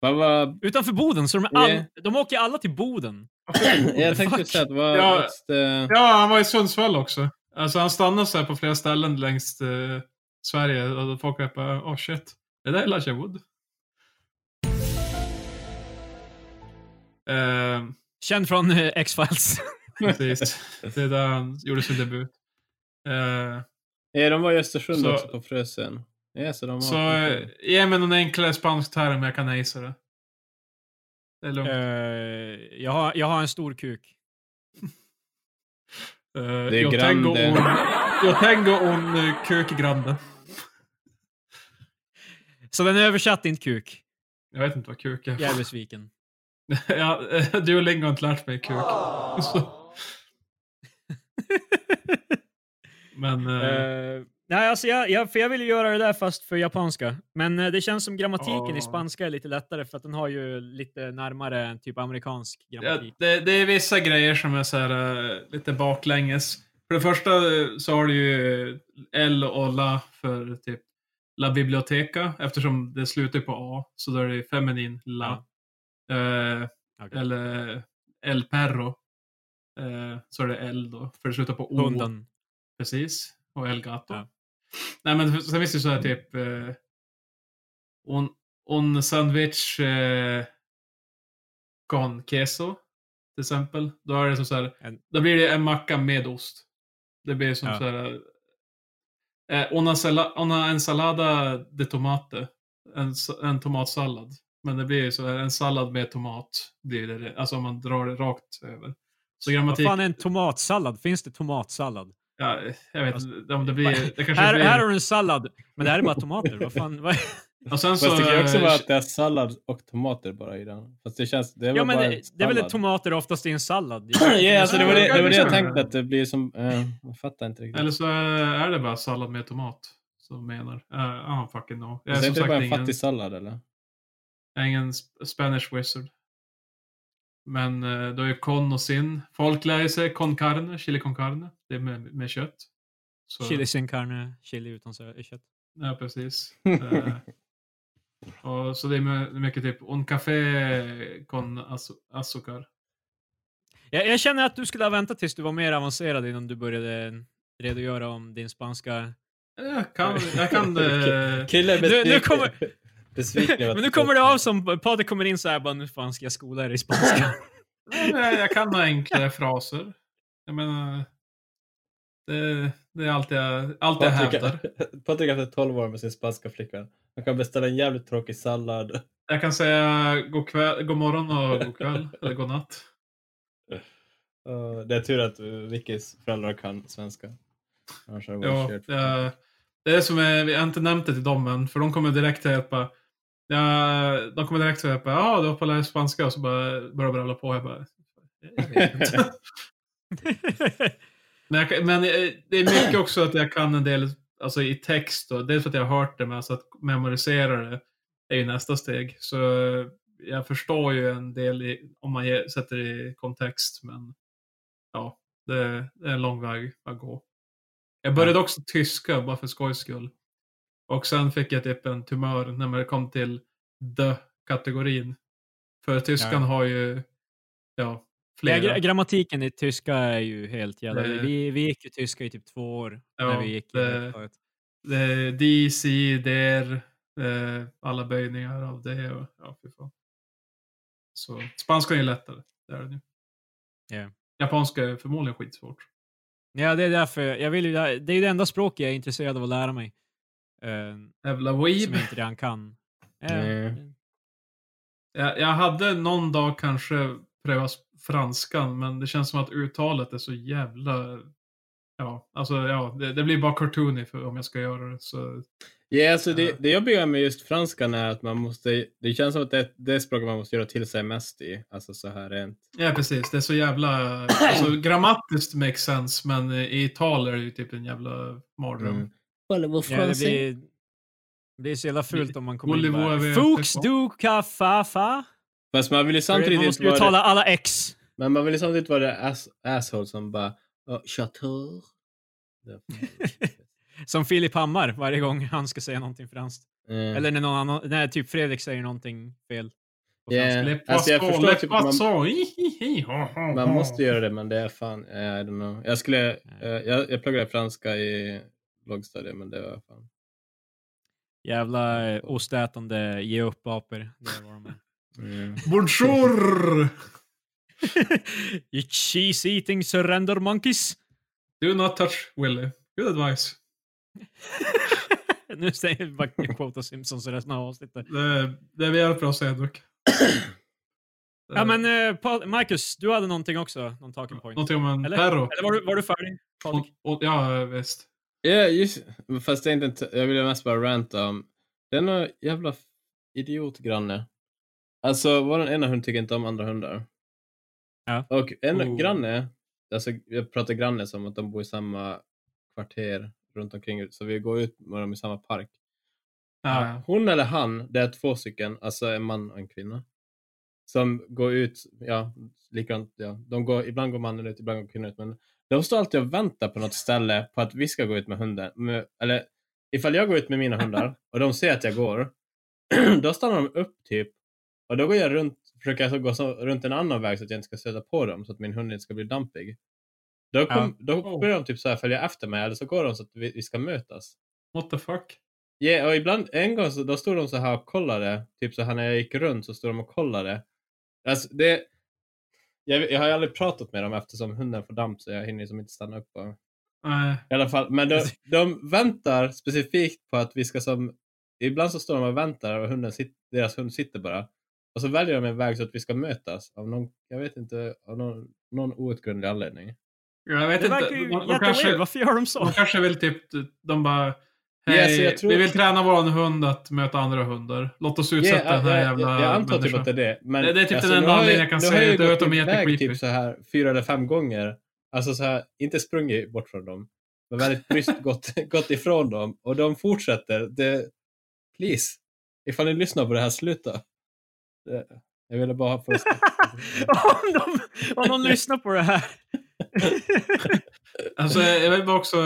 Vad var... Utanför Boden, så de, är all, Yeah. de åker alla till Boden. Jag tänkte säga att vad... Ja. what's the- Ja, han var i Sundsvall också. Alltså han stannade så här på flera ställen längs eh, Sverige och folk var bara oh shit, det där är Elijah Wood. Eh, Känd från eh, X-Files. precis. Det är där han gjorde sin debut. Eh, Ja, de var i Östersund Så- också på Frösön. Ja, så de har... så eh, ge mig någon enklare spansk term jag kan acea det. Det är lugnt. Eh, jag, har, jag har en stor kuk. Eh, är jag tengo grande. un, jag tengo un uh, kuk grande. Så den är översatt inte kuk. Jag vet inte vad kuk är. Jag är besviken. ja, eh, Duolingo har inte lärt mig kuk. Så. Men... Eh, nej, alltså jag, jag, för jag vill göra det där fast för japanska. Men eh, det känns som grammatiken Ja. i spanska är lite lättare för att den har ju lite närmare typ amerikansk Ja, grammatik. det, det är vissa grejer som är så här, eh, lite baklänges. För det första eh, så har du ju L och La för typ La Biblioteca eftersom det slutar på A. Så då är det feminin La. Eh, Okej. Eller El Perro. Eh, så är det L då. För det slutar på O. Hunden. Precis. Och El Gato. Ja. Nej men sen finns det så här typ eh, un, un sandwich eh, con queso. Till exempel. Då är det som så här, En- då blir det en macka med ost. Det blir som Ja. så här eh, una, sala, una ensalada de tomate. En, en tomatsallad. Men det blir ju så här, en sallad med tomat. Blir det, alltså om man drar det rakt över. Så Vad grammatik... fan är en tomatsallad? Finns det tomatsallad? Ja, jag vet inte om det blir... Det kanske Här, blir... här har du en sallad, men det här är bara tomater. Vad fan? Vad? och sen så... Fast det kan ju också vara eh, att det är sallad och tomater bara i den. Fast det känns... Det är Ja, väl men bara det, det är väl tomater oftast i en sallad? Ja, alltså det var det, det, var det jag Ja. tänkte att det blir som... Eh, jag fattar inte riktigt. Eller så är det bara sallad med tomat. Som menar. Uh, I don't fucking know. Jag är Så är inte det bara en ingen, fattig sallad eller? jag är ingen sp- Spanish wizard. Men uh, då är con och sin. Folk lär sig con carne, chili con carne. Det är med, med kött. Så, Chili sin carne, chili utan kött. Ja, precis. Eh, och så det är my- mycket typ un café con azúcar. Jag, jag känner att du skulle ha väntat tills du var mer avancerad innan du började redogöra om din spanska. Jag kan, jag kan eh, Kille är Nu- nu kommer- besviken Men nu du kommer det av som Patrik kommer in så här bara nu fan ska jag skola er i spanska. jag, jag kan några enklare fraser. Jag menar, det, det är allt jag, allt jag Patrik, hävdar. Patrik har haft 12 år med sin spanska flickvän. Han kan beställa en jävligt tråkig sallad. Jag kan säga god, kväll, god morgon och god kväll. eller god natt. Uh, det är tur att Vickys föräldrar kan svenska. Det Ja, jag, det är som, är, vi har inte nämnt det till dem än, för de kommer direkt säga att bara, ja, de kommer direkt säga att ja, du har på lära spanska och så bara börjar bravla på. Jag bara. Men, jag, men eh, det är mycket också att jag kan en del alltså i text. Då. Dels för att jag har hört det, men alltså att memorisera det är ju nästa steg. Så eh, jag förstår ju en del i, om man ge, sätter det i kontext. Men ja, det, det är en lång väg att gå. Jag började också tyska bara för skojs skull. Och sen fick jag typ en tumör när det kom till the-kategorin. För tyskan Ja. har ju ja, Ja, flera. gra- grammatiken i tyska är ju helt jävla... Det- Vi, vi gick ju tyska i typ två år Ja, när vi gick det-. Det de, si, der, alla böjningar av det och ja, fy fan. Så spanska är lättare. Det är det nu. Ja. Japanska är förmodligen skitsvårt. Ja, det är därför jag vill ju... Det är ju det enda språk jag är intresserad av att lära mig. Uh, Jävla som weeb. jag inte redan kan. Ja, Nej. Jag, jag hade någon dag kanske prövat franskan, men det känns som att uttalet är så jävla... Ja, alltså ja, det, det blir bara cartoony för, om jag ska göra det. Så, Ja, alltså det, Ja. det jobbiga med just franskan är att man måste, det känns som att det är det språket man måste göra till sig mest i. Alltså så här rent. ja, precis. Det är så jävla... Alltså, grammatiskt makes sense, men i tal är det ju typ en jävla mardröm. Mm. Ja, det blir, det blir så jävla fult om man kommer in bara... Fuchs du kafafa? Fast man vill ju Man samtidigt måste inte uttala vara det, alla X. men man vill ju samtidigt vara det ass, asshole som bara oh, chateau. Som Filip Hammar varje gång han ska säga någonting franskt. Mm. Eller när någon annan, när typ Fredrik säger någonting fel. Yeah. Alltså, jag förstår typ man- Man måste göra det, men det är fan, eh, I don't know. Jag skulle, eh, jag, jag pluggade franska i lågstadiet, men det var fan. Jävla eh, ostätande ge upp-apor. Är. Mm. Bonjour! You cheese eating surrender monkeys. Do not touch Willy. Good advice. nu säger jag bara quota Simpsons resten av avsnittet. Det, det vi hjälper oss Edvard. Ja men eh, Pa- Marcus, du hade någonting också, någon talking point. Någonting om en Eller? perro. Eller var du, var du färdig? Och, och, ja, visst. Ja, just Fast är inte, jag vill mest bara ranta om, någon jävla idiotgranne. Alltså, vår ena hund tycker inte om andra hundar. Ja. Och en Oh. granne, alltså jag pratar granne som att de bor i samma kvarter runt omkring, så vi går ut med dem i samma park. Ja. Hon eller han, det är två stycken, alltså en man och en kvinna. Som går ut, ja, likadant, ja. De går, ibland går mannen ut, ibland går kvinnan ut. Men de står alltid och väntar på något ställe på att vi ska gå ut med hunden. Med, eller ifall jag går ut med mina hundar och de ser att jag går, då stannar de upp typ. Och då går jag runt, försöker jag gå så, runt en annan väg så att jag inte ska stöta på dem, så att min hund inte ska bli dampig. Då, kom, då Oh. börjar de typ så här följa efter mig, eller så går de så att vi, vi ska mötas. What the fuck? Ja, och ibland, en gång så då stod de så här och kollade, typ så här när jag gick runt så stod de och kollade. Alltså det, jag, jag har ju aldrig pratat med dem eftersom hunden får damp så jag hinner liksom inte stanna upp. Och, Nej. I alla fall, men de, de väntar specifikt på att vi ska som, ibland så står de och väntar och hunden sit, deras hund sitter bara. Och så väljer de en väg så att vi ska mötas av någon, jag vet inte, av någon, någon outgrundlig anledning. Jag vet Det inte. De, de, kanske, Varför gör de så? de kanske vill typ, de bara Hej, jag tror- vi vill träna våran hund att möta andra hundar. Låt oss utsätta Ja, den här jag, jävla jag, jag antar typ att det är det. Men, Det- det är typ den nu enda anledningen jag kan nu har säga jag gått de iväg typ så här fyra eller fem gånger. Alltså så här, inte sprungit bort från dem. Men väldigt bryskt gått, gått ifrån dem. Och de fortsätter. Det, please. Ifall ni lyssnar på det här, sluta. Det, jag ville bara ha på om, de, om någon lyssnar på det här. Alltså, jag vill bara också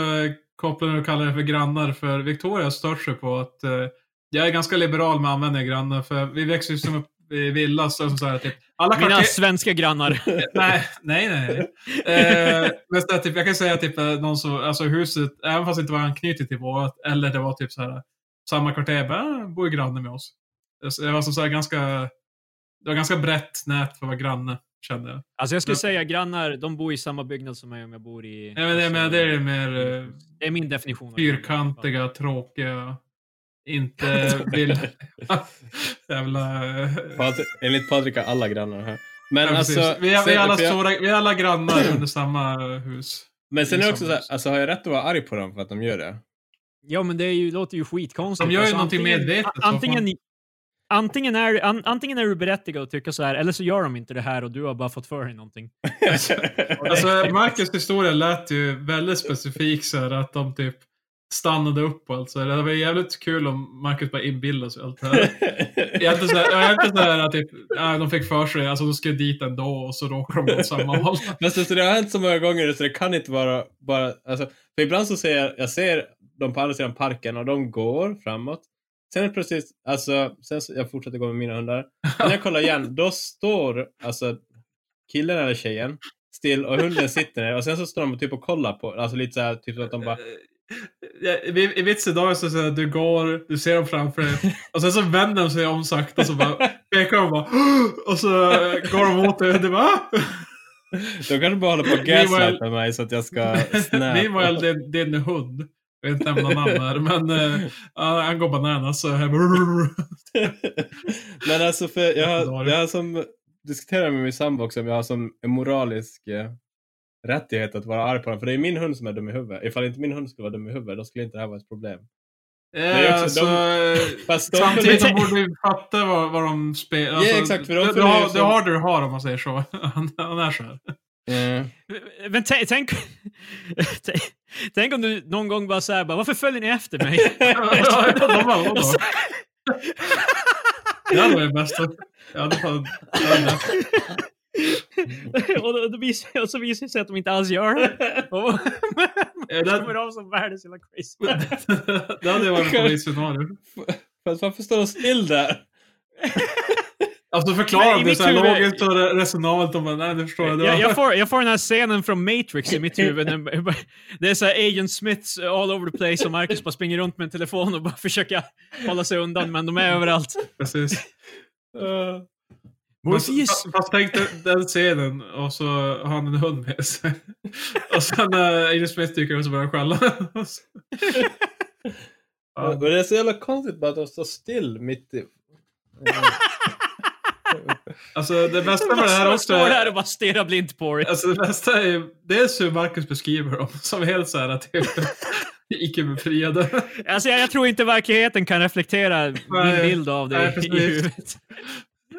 eh, koppla det och kalla det för grannar, för Victoria har stört sig på att eh, jag är ganska liberal med användning av grannar, för vi växer ju som upp i villa, så, så här, typ, alla Mina kvarter... svenska grannar. Nej, nej, nej. Eh, men så här, typ, jag kan säga typ eh, någon som, alltså huset, även fast det inte var anknutet till vårt, eller det var typ så här samma kvarter, bara, ah, bor ju granne med oss. Så Det var som så här ganska, det var ganska brett nät för att vara granne, kände jag. Alltså jag skulle Ja. säga grannar, de bor i samma byggnad som mig om jag bor i... Jag menar, jag menar, det är mer eh, Det är min definition. fyrkantiga, tråkiga, inte vill... Jävla... eh, Patrik, enligt Patrik är alla grannar här. Men ja, alltså... precis. vi, är, vi, är alla stora, vi är alla grannar under samma hus. Men sen är det också så här, alltså har jag rätt att vara arg på dem för att de gör det? Ja, men det är ju, låter ju skitkonstigt. De gör ju Alltså, någonting antingen- medvetet, så Antingen, antingen, är, an, antingen är du berättigad att tycka så här, eller så gör de inte det här och du har bara fått för dig någonting. Alltså, Marcus historia lät ju väldigt specifik så här, att de typ stannade upp och allt så här. Det var jävligt kul om Marcus bara inbillade sig allt det här. Jag är inte så här, jag är inte så här att typ, ja, de fick för sig, alltså de skulle dit ändå och så råkade de åt samma håll. Fast alltså, det har hänt så många gånger så det kan inte vara bara... Alltså, för ibland så ser jag, jag ser dem på andra sidan parken och de går framåt. Sen precis, alltså, sen så, jag fortsätter gå med mina hundar. När jag kollar igen, då står alltså killen eller tjejen still och hunden sitter ner och sen så står de typ och kollar på, alltså lite så här, typ som att de bara Ja, I i vits idag så säger du går, du ser dem framför dig och sen så vänder de sig om sakta så bara pekar de bara och så går de mot dig och du bara "Ah!" De kanske bara håller på att gaslighta mig så att jag ska snap. Meanwhile, din, din hund. Jag vet inte nämna namn här, men uh, han går bananas. Så bara, Men alltså för jag har, jag har som diskuterat med min sambo också om jag har som en moralisk eh, rättighet att vara arg på den. För det är min hund som är dum i huvudet. Ifall inte min hund skulle vara dum i huvudet då skulle inte det här vara ett problem. Ja, alltså, Fast de, samtidigt borde du fatta vad, vad de spelar. Alltså, exakt, för de följer ju har, du har det du har om man säger så. Han, han är så här. Eh, Men tänk, tänk, om du någon gång bara bara, varför följer ni efter mig? Det hade varit det bästa. Jag hade fan... och, då, då visar, och så visar det sig att de inte alls gör det. Kommer av som världens jävla crazy. Det hade varit en polisscenario. fast varför står de still där? Alltså förklara det så här huvud- logiskt och resonabelt. Och bara, nej, det förstår jag. Det Jag, var- jag, får, jag får den här scenen från Matrix i mitt huvud. Det är så här Agent Smiths all over the place och Marcus bara springer runt med en telefon och bara försöker hålla sig undan, men de är överallt. Precis. Eh, Morpheus! Fast, fast tänk den scenen och så har han en hund med sig. Och sen när Agent Smith dyker upp så börjar han skälla. Ja. det är så jävla konstigt bara att de står still mitt i... Alltså det bästa med det här också står där är... och bara stirrar blint på det. Alltså det bästa är ju dels hur Marcus beskriver dem som helt såhär typ icke-befriade. Alltså, jag, jag tror inte verkligheten kan reflektera min bild av det nej, i huvudet.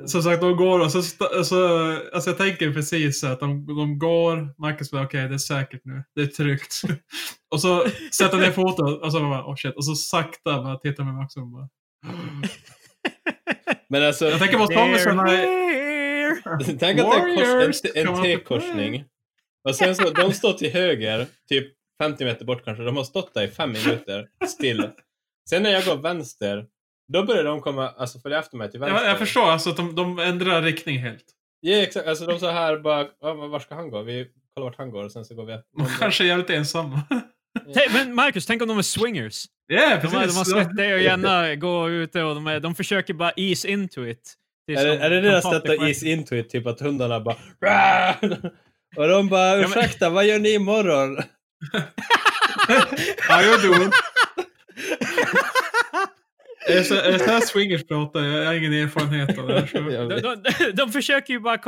Som sagt, de går och så, så alltså jag tänker precis så att de, de går, Marcus bara okej det är säkert nu, det är tryggt. och så sätter ner foten och så bara oh shit, och så sakta bara tittar med Max och bara Men alltså, Jag tänker på here. tänk att det är en. T-korsning. Och sen så, de står till höger, typ 50 meter bort kanske. De har stått där i fem minuter, still. Sen när jag går vänster, då börjar de komma, alltså följa efter mig till vänster. Jag, jag förstår, alltså att de, de ändrar riktning helt. Ja, exakt. Alltså de så här bara, "Ja, men var ska han gå? Vi kollar vart han går och sen så går vi De kanske är jävligt ensamma. Tänk- Men Marcus, tänk om de är swingers. De, precis. har- de har svettiga och gärna gå ute och de, de försöker bara ease into it. Det Är det, som är det de deras sätt att ease into it? Typ att hundarna bara! Och de bara, men- ursäkta, vad gör ni imorgon? You doing? Är det så, är det så här swingers pratar? Jag har ingen erfarenhet av det här. De, de, de, försöker ju bara,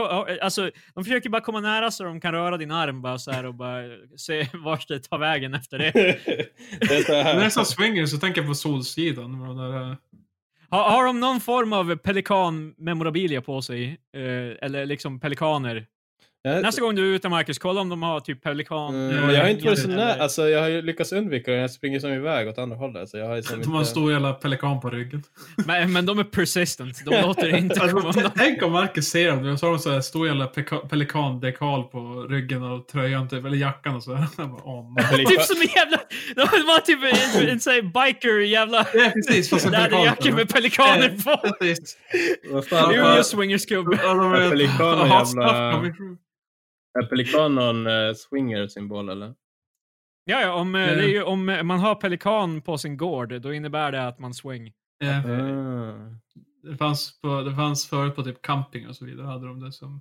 alltså, de försöker bara komma nära så de kan röra din arm bara så här och bara se vart det tar vägen efter det. det är så När jag här. sa swingers så tänker jag på Solsidan. med de Där, Har, har de någon form av pelikan-memorabilia på sig? Eh, eller liksom pelikaner? Jag, Nästa gång du är ute Marcus, kolla om de har typ pelikan... Mm, jag har inte varit så nära, alltså jag har ju lyckats undvika det, jag springer som iväg åt andra hållet. Så jag har liksom de har en inte... stor jävla pelikan på ryggen. men, men de är persistent, de låter inte komma Alltså, tänk om Marcus ser dem. nu, Så har de så här stor jävla pelikandekal på ryggen och tröjan typ, eller jackan och så. Typ som en jävla... De var typ en, en sån här biker jävla... Ja, precis. Fast en pelikan. Med pelikaner på. Precis. Vad Det fan, är ju vad- en swingersklubb. Ja, de är- Pelikan och Jaha, jävla- är pelikan någon uh, swinger-symbol eller? Ja, ja om, eh, Eh. det är ju, om eh, man har pelikan på sin gård, då innebär det att man swing. Ja. Ah. Det fanns, på, det fanns förut på typ camping och så vidare. Hade de det som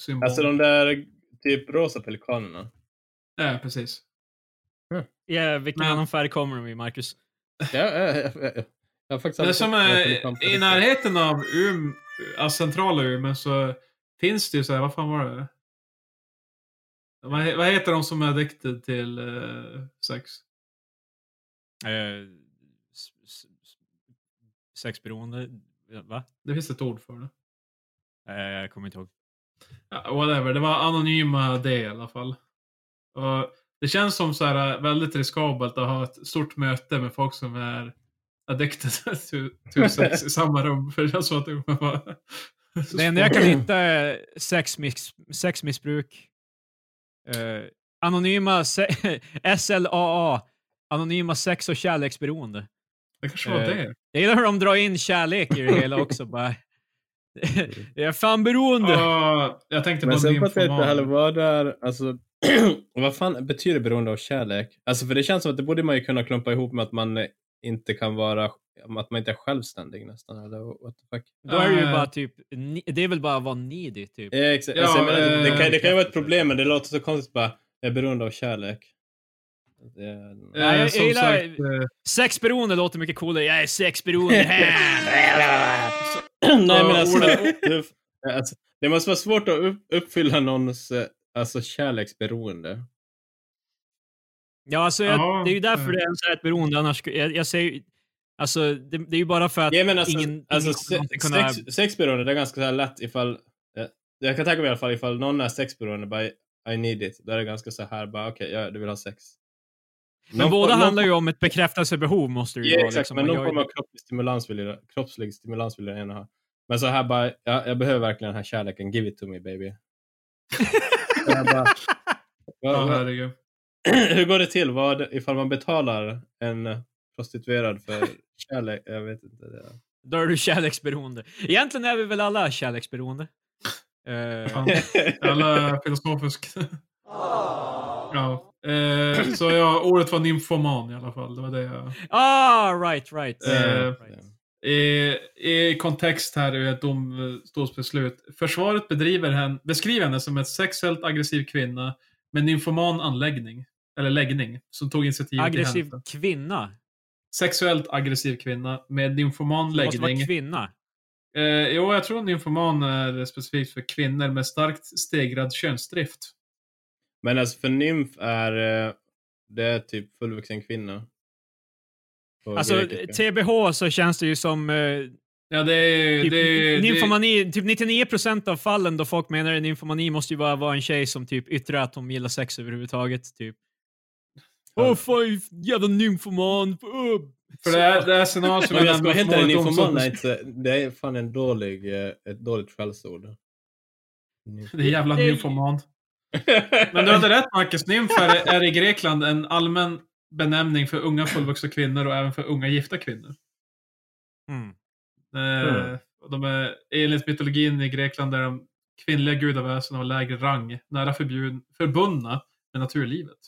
symbol. Alltså de där typ rosa pelikanerna. Ja, precis. Ja, vilken Men- annan färg kommer de i, Marcus? Ja, ja, ja, Det som är i närheten av um, alltså centrala Umeå så finns det ju så här, vad fan var det? Vad, vad heter de som är addicted till eh, sex? Eh, s- s- sexberoende? Ja, Va? Det finns ett ord för det. Eh, jag kommer inte ihåg. Ja, whatever, det var anonyma det i alla fall. Och det känns som så här äh, väldigt riskabelt att ha ett stort möte med folk som är addicted to, to sex i samma rum. För det känns som att det kommer vara... Det enda jag kan hitta är sexmiss, sexmissbruk. Eh, anonyma se- SLAA. Anonyma sex och kärleksberoende. Det kanske var Eh, det. Jag gillar hur de drar in kärlek i det hela också. Bara. Jag är fan beroende. Ja, jag tänkte Men på sen fattar jag inte heller nymfoman. vad det är, alltså, vad fan betyder beroende av kärlek? Alltså för det känns som att det borde man ju kunna klumpa ihop med att man inte kan vara, att man inte är självständig nästan, eller what the fuck? Då är det ju Eh. bara typ, det är väl bara att vara needy typ. Ja, exakt. Ja, alltså, jag menar, det, eh, kan, det kan ju vara ett problem, men det låter så konstigt bara, jag är beroende av kärlek. Det, Eh, Nej, jag som gillar- sagt, Sexberoende låter mycket coolare. Jag är sexberoende. Nej men alltså, du, alltså, det måste vara svårt att upp, uppfylla någons alltså, kärleksberoende. ja, alltså, jag, Ja, det är ju därför det är ett beroende. Annars, jag, jag säger Alltså, det, det är ju bara för att Ja, men alltså, ingen, alltså ingen se, kunna... sex, sexberoende, det är ganska så här lätt ifall... eh, jag kan tänka mig i alla fall ifall någon är sexberoende, bara I need it. Då är det ganska så här, bara okej, ja, du vill ha sex. Men Någon båda form- någon handlar ju om ett bekräftelsebehov måste det ju Ja, vara. exakt, liksom. men Man någon form av kroppslig stimulans vill, jag, kroppslig stimulans vill jag gärna ha. Men så här bara, ja, jag behöver verkligen den här kärleken, give it to me baby. jag bara, Ja, vad, herregud. hur går det till? Vad, ifall man betalar en prostituerad för kärlek? Jag vet inte. Det. Då är du kärleksberoende. Egentligen är vi väl alla kärleksberoende. Eh. Alla filosofisk. ja. Eh, så ja, ordet var nymfoman i alla fall. Det var det jag... ah, right, right. Eh, right. I, I kontext här är ett domstolsbeslut. Försvaret bedriver henne, beskriver henne som en sexuellt aggressiv kvinna med nymfoman anläggning. Eller läggning. Som tog initiativet Aggressiv till henne. kvinna. Sexuellt aggressiv kvinna med nymfoman Det måste vara läggning. kvinna. Eh, jo, jag tror nymfoman är specifikt för kvinnor med starkt stegrad könsdrift. Men alltså för nymf är eh, det är typ fullvuxen kvinna. Alltså, grekiska. TBH så känns det ju som... eh, Ja, det är... Typ, det, är- det, nymfomani, typ 99% av fallen då folk menar en nymfomani måste ju bara vara en tjej som typ yttrar att de gillar sex överhuvudtaget. Typ. Åh fan, jävla nymfoman. För det är, det är scenario som jag ska nämnde vara helt ärlig, förut, nymfoman är inte, det är fan en dålig, eh, ett dåligt skällsord. Det är jävla nymfoman. Men du hade rätt Marcus, nymf är, är i Grekland en allmän benämning för unga fullvuxna kvinnor och även för unga gifta kvinnor. Mm. Eh, Mm. och De är, enligt mytologin i Grekland är de kvinnliga gudaväsen av lägre rang, nära förbjud, förbundna med naturlivet.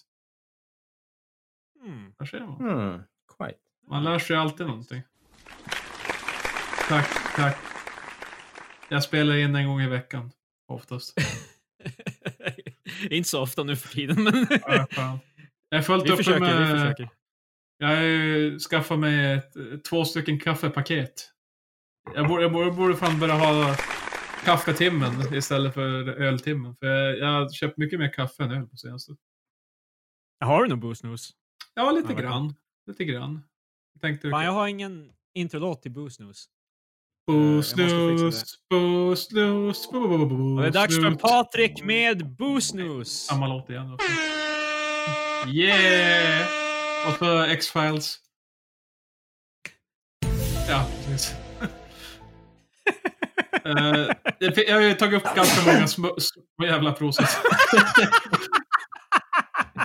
Mm. Där ser man. Hmm, quite. Man lär sig alltid någonting. Tack, tack. Jag spelar in en gång i veckan. Oftast. Inte så ofta nu för tiden, men Ja. Jag har följt vi upp försöker. med, Vi försöker. Jag har skaffat mig ett, två stycken kaffepaket. Jag borde, jag borde, fan börja ha kaffetimmen istället för öltimmen. För jag, jag har köpt mycket mer kaffe än öl på senaste. Har du någon Boost News? Ja, lite grann. Lite grann. Jag tänkte... Fan, jag har ingen introlåt till Boost News. Boost news, boost news, boost Och det är dags för Patrik med Boost News. Samma låt igen. då. Yeah! Och så X-Files. Ja, precis. Eh, det- jag har ju tagit upp ganska många små, små jävla process.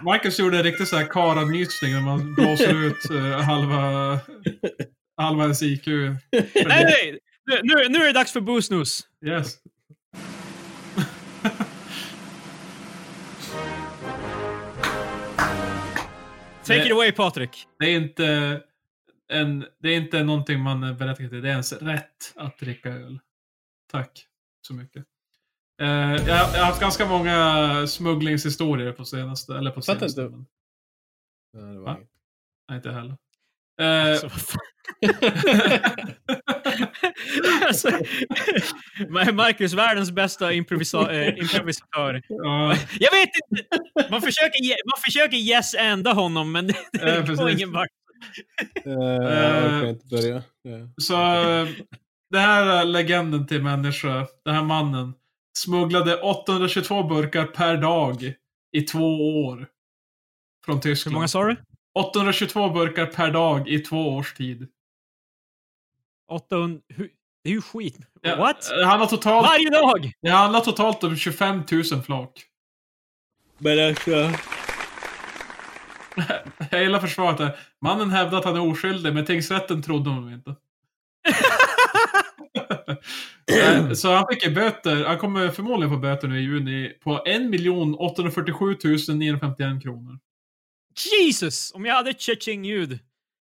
Marcus gjorde en riktig sån här karanysning när man blåser ut eh, halva, halva ens IQ. Nej, nej! Nu, nu, är det dags för Boost News. Yes. Take it away Patrik. Det är inte en, det är inte någonting man är berättigad till. Det är ens rätt att dricka öl. Tack så mycket. Eh, jag, jag har haft ganska många smugglingshistorier på senaste. Eller på Fattar senaste. inte. men- Ja, det var Va? inget. Nej, inte heller. Eh, Alltså, vad fan. alltså, Marcus, världens bästa improvisa eh, improvisatör. ja, Jag vet inte! Man försöker, man försöker yes-anda honom, men det, det går ingen vart. Eh, jag inte börja. Ja. så eh, det här är legenden till människa. Den här mannen smugglade 822 burkar per dag i två år. Från Hur Tyskland. många sa du? 822 burkar per dag i två års tid. 800... hur- Det är ju skit. Ja, What? Det handlar totalt, Varje dag! det handlar totalt om 25 000 flak. Men alltså, gillar försvaret där. Mannen hävdar att han är oskyldig, men tingsrätten trodde honom inte. Eh, Så han fick böter. Han kommer förmodligen få böter nu i juni på 1 847 951 kronor. Jesus! Om jag hade ett tjing-ljud.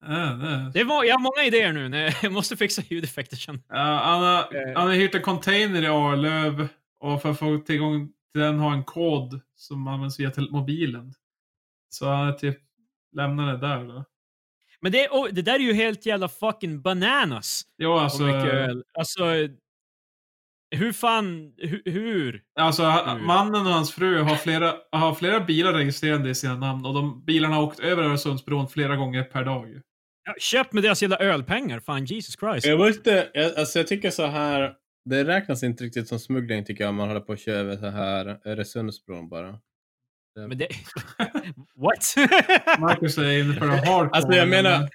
Äh, det. Det var, jag har många idéer nu. Jag måste fixa ljudeffekter sen. Ja, han, har, Eh. han har hyrt en container i Arlöv och för att få tillgång till den har en kod som används via mobilen. Så han är typ lämnar det där då. Men det, oh, det där är ju helt jävla fucking bananas. Jo, alltså. Alltså, hur fan... Hur? hur? Alltså, Hur? mannen och hans fru har flera, har flera bilar registrerade i sina namn och de bilarna har åkt över Öresundsbron flera gånger per dag. Ja, köp med deras jävla ölpengar. Fan, Jesus Christ. jag måste, jag, alltså jag tycker så här, det räknas inte riktigt som smuggling tycker jag om man håller på att köra över så här Öresundsbron bara. Men det... What? Marcus är inne på det hardcore. Alltså jag men- menar,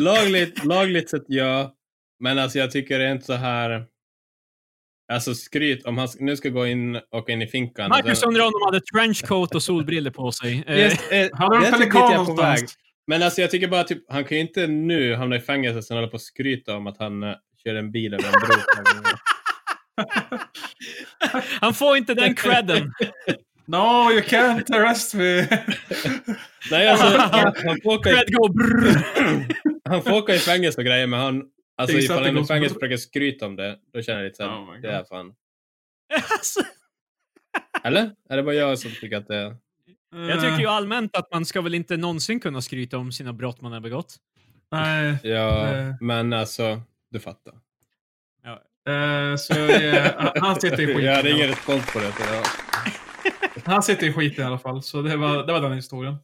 lagligt, lagligt sett ja, men alltså jag tycker det är inte så här, alltså skryt, om han nu ska gå in och in i finkan. Marcus så- undrar om de hade trenchcoat och solbriller på sig. Eh, Yes, eh, Hade de pelikan någonstans? väg. Men alltså jag tycker bara typ, han kan ju inte nu hamna i fängelse sen hålla på och skryta om att han uh, kör en bil över en bro. Han får inte den credden. No, you can't arrest me. Nej alltså, han, han får åka i, han får åka i fängelse och grejer men han, alltså ifall han i fängelse försöker skryta om det, då känner jag lite såhär, Oh det är fan. Alltså, Eller? Är det bara jag som tycker att det är... jag tycker ju allmänt att man ska väl inte någonsin kunna skryta om sina brott man har begått. Nej. Ja, Eh. men alltså, du fattar. Eh, så eh, han sitter i skiten. Jag hade ingen respons på det. Så jag... Han sitter i skiten i alla fall, så det var, det var den historien.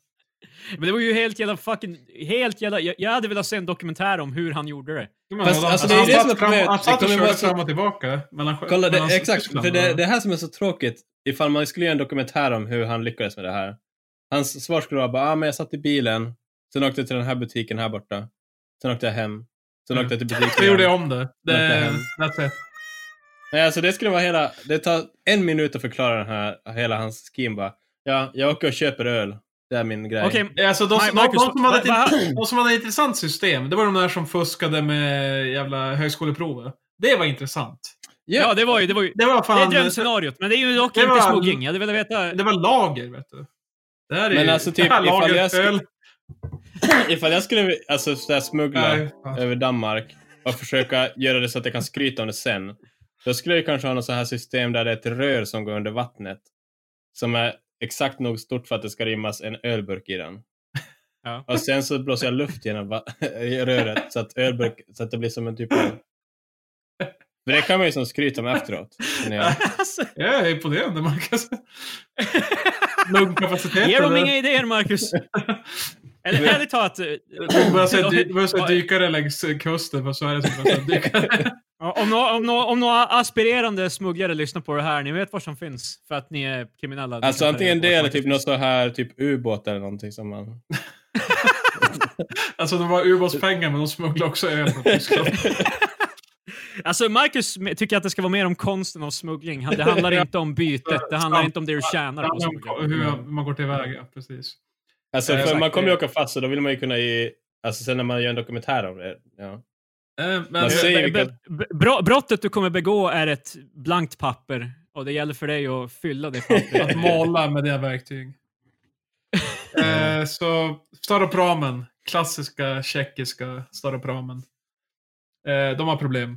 Men det var ju helt jävla fucking... Helt jävla... Jag, jag hade velat se en dokumentär om hur han gjorde det. Fast, alltså, det är han det som satt är fram- problemet. Han satt Det och körde fram och tillbaka. Mellan, Kolla, det, mellan exakt. För det, det här som är så tråkigt, ifall man skulle göra en dokumentär om hur han lyckades med det här. Hans svar skulle vara bara, ah, men jag satt i bilen, sen åkte jag till den här butiken här borta, sen åkte jag hem, sen Mm. åkte jag till butiken Så gjorde jag om det. Det that's it. Nej, alltså det skulle vara hela, det tar en minut att förklara den här, hela hans scheme bara. Ja, jag åker och köper öl. Det är min grej. Okej, Alltså, de, Ma- de, Marcus, de, som hade ett, va- va- de som hade ett intressant system, det var de där som fuskade med jävla högskoleprovet. Det var intressant. ja, det var ju... Det, var ju, Det var det är fan... drömscenariot, men det är ju dock Det inte var- smuggling. Jag velat veta... Det var lager, vet du. Det här är Men ju- alltså, typ, det här ifall lagret jag skulle- öl. Ifall jag skulle alltså, så smuggla Nej, fan. över Danmark och försöka göra det så att jag kan skryta om det sen, då skulle jag kanske ha något så här system där det är ett rör som går under vattnet, som är exakt nog stort för att det ska rymmas en ölburk i den. Ja. Och sen så blåser jag luft genom röret så att ölburk, så att det blir som en typ av... För det kan man ju som skryta med efteråt. jag. Alltså, Jag är imponerande, Marcus. Lungkapacitet. Ger de eller? inga idéer, Marcus? Eller ärligt talat, Du börjar säga dykare längs kusten på Sverige som börjar säga dykare. Om, några, om, några, om några aspirerande smugglare lyssnar på det här, ni vet vad som finns för att ni är kriminella. Ni Alltså antingen det eller typ något så här typ ubåt eller någonting som man... Alltså de har ubåtspengar men de smugglar också öl från Tyskland. Alltså Marcus tycker att det ska vara mer om konsten av smuggling. Det handlar inte om bytet, det handlar inte om det du tjänar hur man går tillväga, precis. Alltså för man kommer ju åka fast så då vill man ju kunna ge... Alltså sen när man gör en dokumentär om det. Ja. Eh, Men, b- bro- Brottet du kommer begå är ett blankt papper och det gäller för dig att fylla det pappret. att måla med det verktyg. eh, så Staropramen, klassiska tjeckiska Staropramen. Eh, de har problem.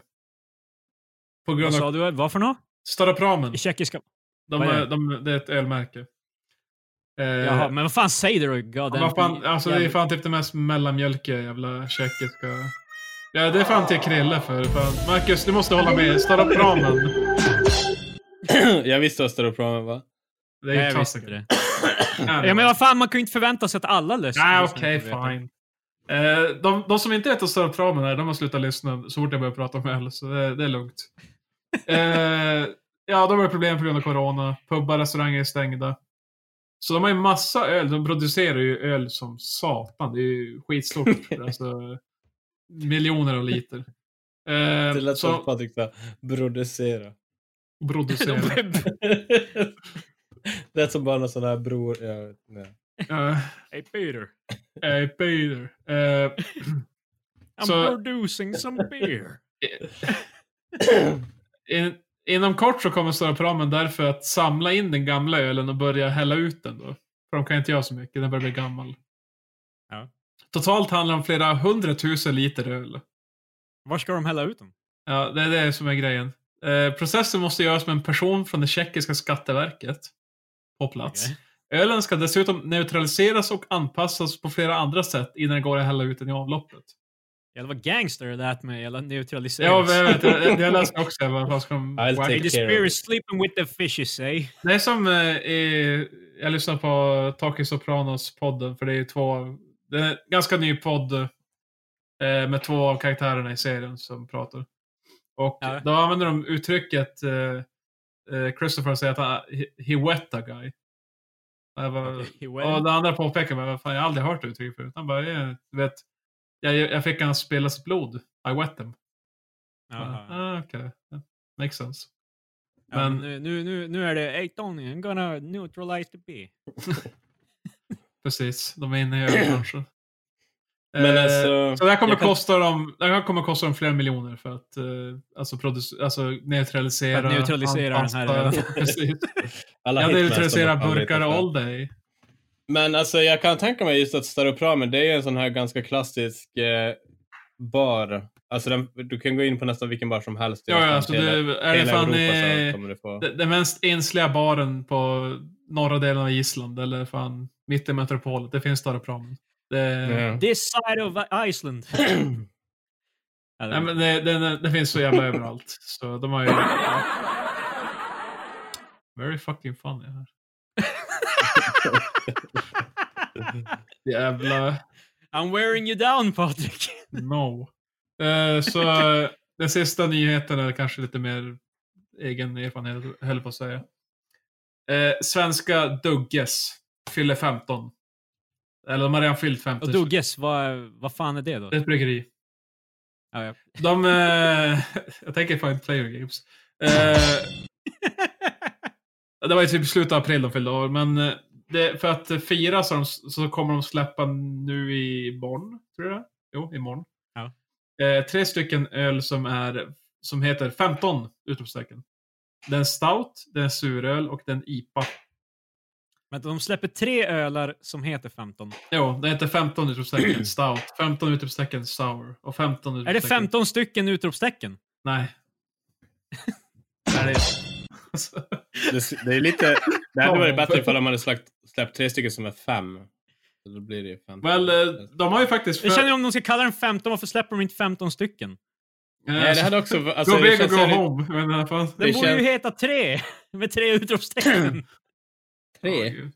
På Vad grund sa av du? Vad för något? Staropramen. I tjeckiska? De, vad är det? de, det är ett ölmärke. Eh, Jaha, men vad fan säger du? God, men vad fan, alltså det är fan typ det mest mellanmjölkiga jävla tjeckiska. Ja, det är fan till Krille för. Fan. Marcus, du måste hålla med. Staropramen. jag visste vad Staropramen var. Det är Nej, ju jag visste det. Ja, men vad fan, man kan ju inte förvänta sig att alla löser Nej, lyssnar okej, veta. fine. Eh, de, de som inte vet vad Staropramen är, de har slutat lyssna så fort jag börjar prata om öl, så det, det är lugnt. Eh, ja, de har problem på grund av corona. Pubbar, restauranger är stängda. Så de har ju massa öl. De producerar ju öl som satan. Det är ju skitstort. alltså, miljoner av liter. Det Eh, lät som så, Patrik sa, producera. producera. det lät som bara någon sån här bror... Ja, nej. Eh, Hey Peter, eh, Peter. Eh, I'm Så- producing some beer. In, inom kort så kommer Staropramen därför att samla in den gamla ölen och börja hälla ut den då. För de kan inte göra så mycket, den börjar bli gammal. Ja. Totalt handlar det om flera hundratusen liter öl. Var ska de hälla ut dem? Ja, det är det som är grejen. Eh, processen måste göras med en person från det tjeckiska skatteverket på plats. Okej. Ölen ska dessutom neutraliseras och anpassas på flera andra sätt innan det går att hälla ut den i avloppet. Jävlar vad gangster det lät med jävla Ja, neutraliseras. jag vet. Jag, jag läste också. Vad ska de... I'll take the care of spear it. is sleeping with the fishes, eh? Det är som eh, i, jag lyssnar på Taki Sopranos podden, för det är två, det är en ganska ny podd eh, med två av karaktärerna i serien som pratar. Och Ja. då använder de uttrycket, eh, eh, Christopher säger att han, he, wet a guy. Och Jag bara, He och det andra påpekar mig, fan, jag har aldrig hört det uttrycket förut. Han bara, ja, du vet, jag, jag fick han spela sitt blod. I wet them. Jaha. Ah, Okej, okay. makes sense. Ja, men men- nu, nu, nu, är det Hey Tony, I'm gonna neutralize the beer. Precis, de är inne i ölbranschen. Men Eh, alltså, så det här kommer kan- kosta dem, det här kommer kosta dem flera miljoner för att eh, alltså, produce, alltså neutralisera. För att neutralisera den här alla som man burkar efter. all day. Men alltså jag kan tänka mig just att Staropramen, det är en sån här ganska klassisk eh, bar. Alltså den, du kan gå in på nästan vilken bar som helst. Ja, ja, alltså hela, det, är det fan Europa eh, den mest ensliga baren på norra delen av Island eller fan mitt i metropolet. Det finns Staropramen. Det, Ja. This side of Iceland. Nej, men det, det, det finns så jävla överallt. Så de har ju... Very fucking funny här. Jävla... I'm wearing you down Patrik. No. Eh, så eh, den sista nyheten är kanske lite mer egen erfarenhet, höll på att säga. Eh, svenska Dugges fyller 15. Eller de har redan fyllt 15. Och Dugges, vad, vad fan är det då? Det är ett bryggeri. Ja, ja. De... Eh, jag tänker Find Player Games. Eh, det var ju typ slutet av april de fyllde år, men eh, det, för att fira så, de, så kommer de släppa nu i morgon, tror jag Jo, imorgon. Ja. Eh, tre stycken öl som är som heter 15! Utropstecken. Den stout, den suröl och den IPA. Men de släpper tre ölar som heter 15. Jo, det heter 15 utropstecken stout, 15 utropstecken sour och 15 Är utropstecken... det 15 stycken utropstecken? Nej. Nej, det är... Det, det är lite... Det hade varit bättre ifall de hade släppt, släppt tre stycken som är fem. Så då blir det ju 15. Väl, eh, de har ju faktiskt... Jag känner om de ska kalla den 15, varför släpper de inte 15 stycken? Nej, det hade också... Alltså, go big or känns go home. Den Det borde ju heta 3, med tre utropstecken. Tre? gud.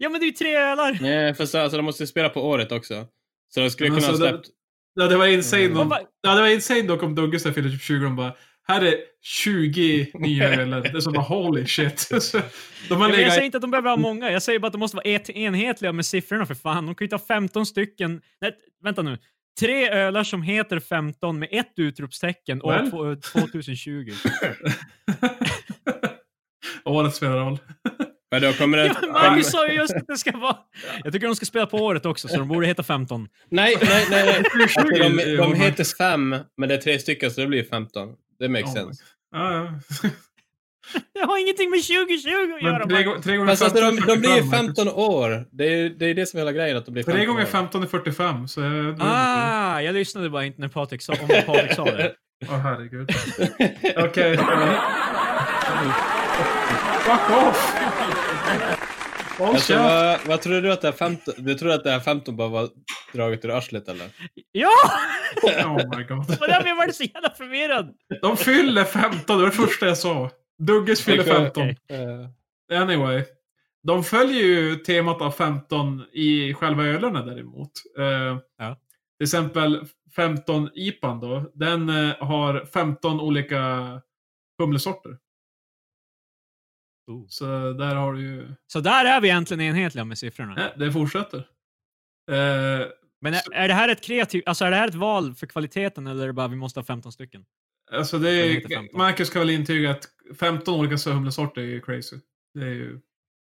ja men det är ju tre ölar! Nej, för så, alltså, de måste spela på året också. Så de skulle kunna ha alltså, släppt... Ja, det var insane. Mm. om- Vad- Ja, det var insane dock om här fyller typ 20 och bara här är 20 nya öler. Det är som bara holy shit. De har men jag legat... säger inte att de behöver ha många, jag säger bara att de måste vara et- enhetliga med siffrorna för fan. De kan ju inte ha 15 stycken. Nej, vänta nu. Tre ölar som heter 15 med ett utropstecken år Well. två- 2020. Året spelar roll. Men då kommer det... Ja, Marcus sa ju just att det ska vara... Jag tycker de ska spela på året också, så de borde heta 15. Nej, nej, nej. nej. Alltså, de, 20 de heter fem, men det är tre stycken så det blir 15. Det makes Oh sense. Ja, ja. Det har ingenting med 2020 att göra. Men tre, Marcus. gånger- tre gånger Fast alltså, 15 de, är de blir ju 45, 15 år. Det är det, är det som är hela grejen, att de blir 15 Tre gånger år. 15 är 45. Så jag... Ah, jag lyssnade bara inte när Patrik sa, om Patrik sa det. Åh herregud. Okej. Fuck off! Alltså, vad, vad tror du att det här 15... Du tror att det här 15 bara var draget ur arslet eller? Ja! Oh my god. Och jag var så jävla förvirrad. De fyller 15, det var det första jag sa. Dugges fyller Okej, 15. okej. Eh, Anyway. De följer ju temat av 15 i själva ölerna däremot. Eh, Ja. Till exempel 15 IPAn då. Den eh, har 15 olika humlesorter. Oh. Så där har du ju... Så där är vi egentligen enhetliga med siffrorna. Nej, det fortsätter. Eh, Men är, är det här ett kreativt, alltså är det här ett val för kvaliteten eller är det bara vi måste ha 15 stycken? alltså det är, 15. Marcus kan väl intyga att 15 olika humlesorter är ju crazy. Det är ju...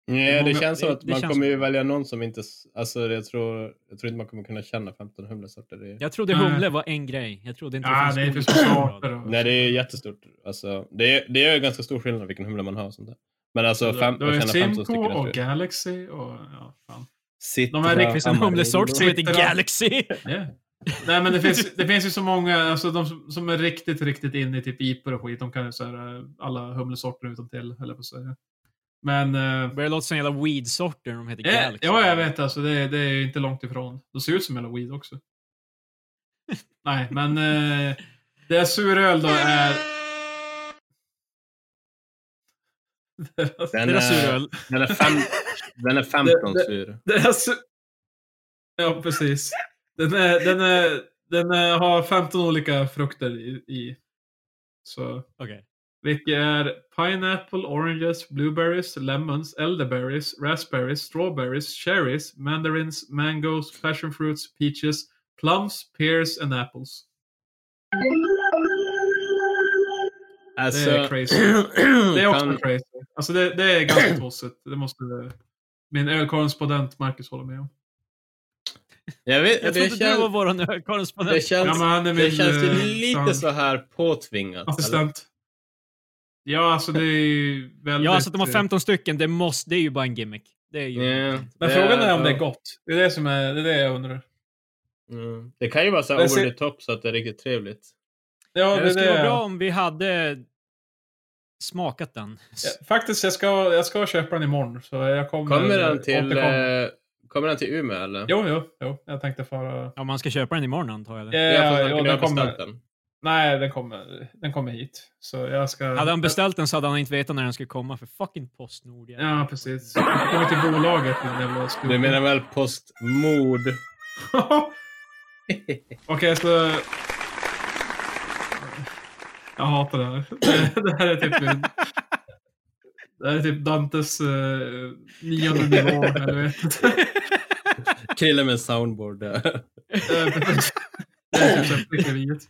Nej, det många- känns som det- att det man känns kommer ju välja någon som inte... Alltså jag tror, jag tror inte man kommer kunna känna 15 humlesorter. Det är, Jag trodde humle var en grej. Jag trodde inte Ja, det är för små grader. arter. och- nej, det är jättestort. Alltså, det, är, det är ju ganska stor skillnad vilken humle man har och sånt där. Men alltså, fem, Du har att ju känna 15 Simco och. Galaxy och ja, fan. Citra, De är riktigt- Det Amarillo. humlesort som heter. Galaxy. Yeah. Nej men det finns, det finns ju så många, alltså de som, som är riktigt, riktigt inne i typ IPor och skit, de kan ju så här, eh, alla humlesorter utan till eller på att säga. Men... eh, Det börjar låta som jävla weed-sorter de heter eh, Galaxy. ja, jag vet alltså. Det, det är ju inte långt ifrån. De ser ut som hela weed också. Nej, men eh, det är suröl då är... Den Deras är, suröl. den är, fem, den är 15 Det- det- sur. Su- ja, precis. Den, är, den, är, den är, har 15 olika frukter i. i. Så, Okej. vilka är pineapple, oranges, blueberries, lemons, elderberries, raspberries, strawberries, cherries, mandarins, mangoes, passion fruits, peaches, plums, pears and apples. Alltså, Det är crazy. Det är också kan, crazy. Alltså det, det är ganska tossigt. Det måste min ölkorrespondent Marcus hålla med om. jag vet, Jag det, trodde du var känns, vår det korrespondent. känns, Ja, det min, känns ju eh, lite fan- så här påtvingat. eller? Assistent. Ja, alltså det är ju väldigt... Ja, alltså att de har eh, 15 stycken, det, måste, det är ju bara en gimmick. Det är ju... Ja, Men det frågan är om det är gott. Det är det som är, det är det jag undrar. Mm. Det kan ju vara så här over the top så att det är riktigt trevligt. Ja, det, det är skulle det. vara bra om vi hade smakat den. Ja, faktiskt, jag ska, jag ska köpa den imorgon. Så jag kommer... Kommer den till, eh, kommer den till Umeå eller? Jo, jo, jo. Jag tänkte fara... Ja, man ska köpa den imorgon antar jag. Ja, jag ja, ni har den kommer... den. Nej, den kommer, den kommer hit. Så jag ska... Hade han beställt den så hade han inte vetat när den skulle komma, för fucking Postnord. jävlar. Ja, precis. Den kommer till bolaget. Den jävla skogen. Du menar väl Postmord? Okej, så... Jag hatar det här. Det, här är typ min... Det här är typ Dantes uh, nionde nivå, eller vet inte. Krille med soundboard där. Eh. Det är typ prickeriet.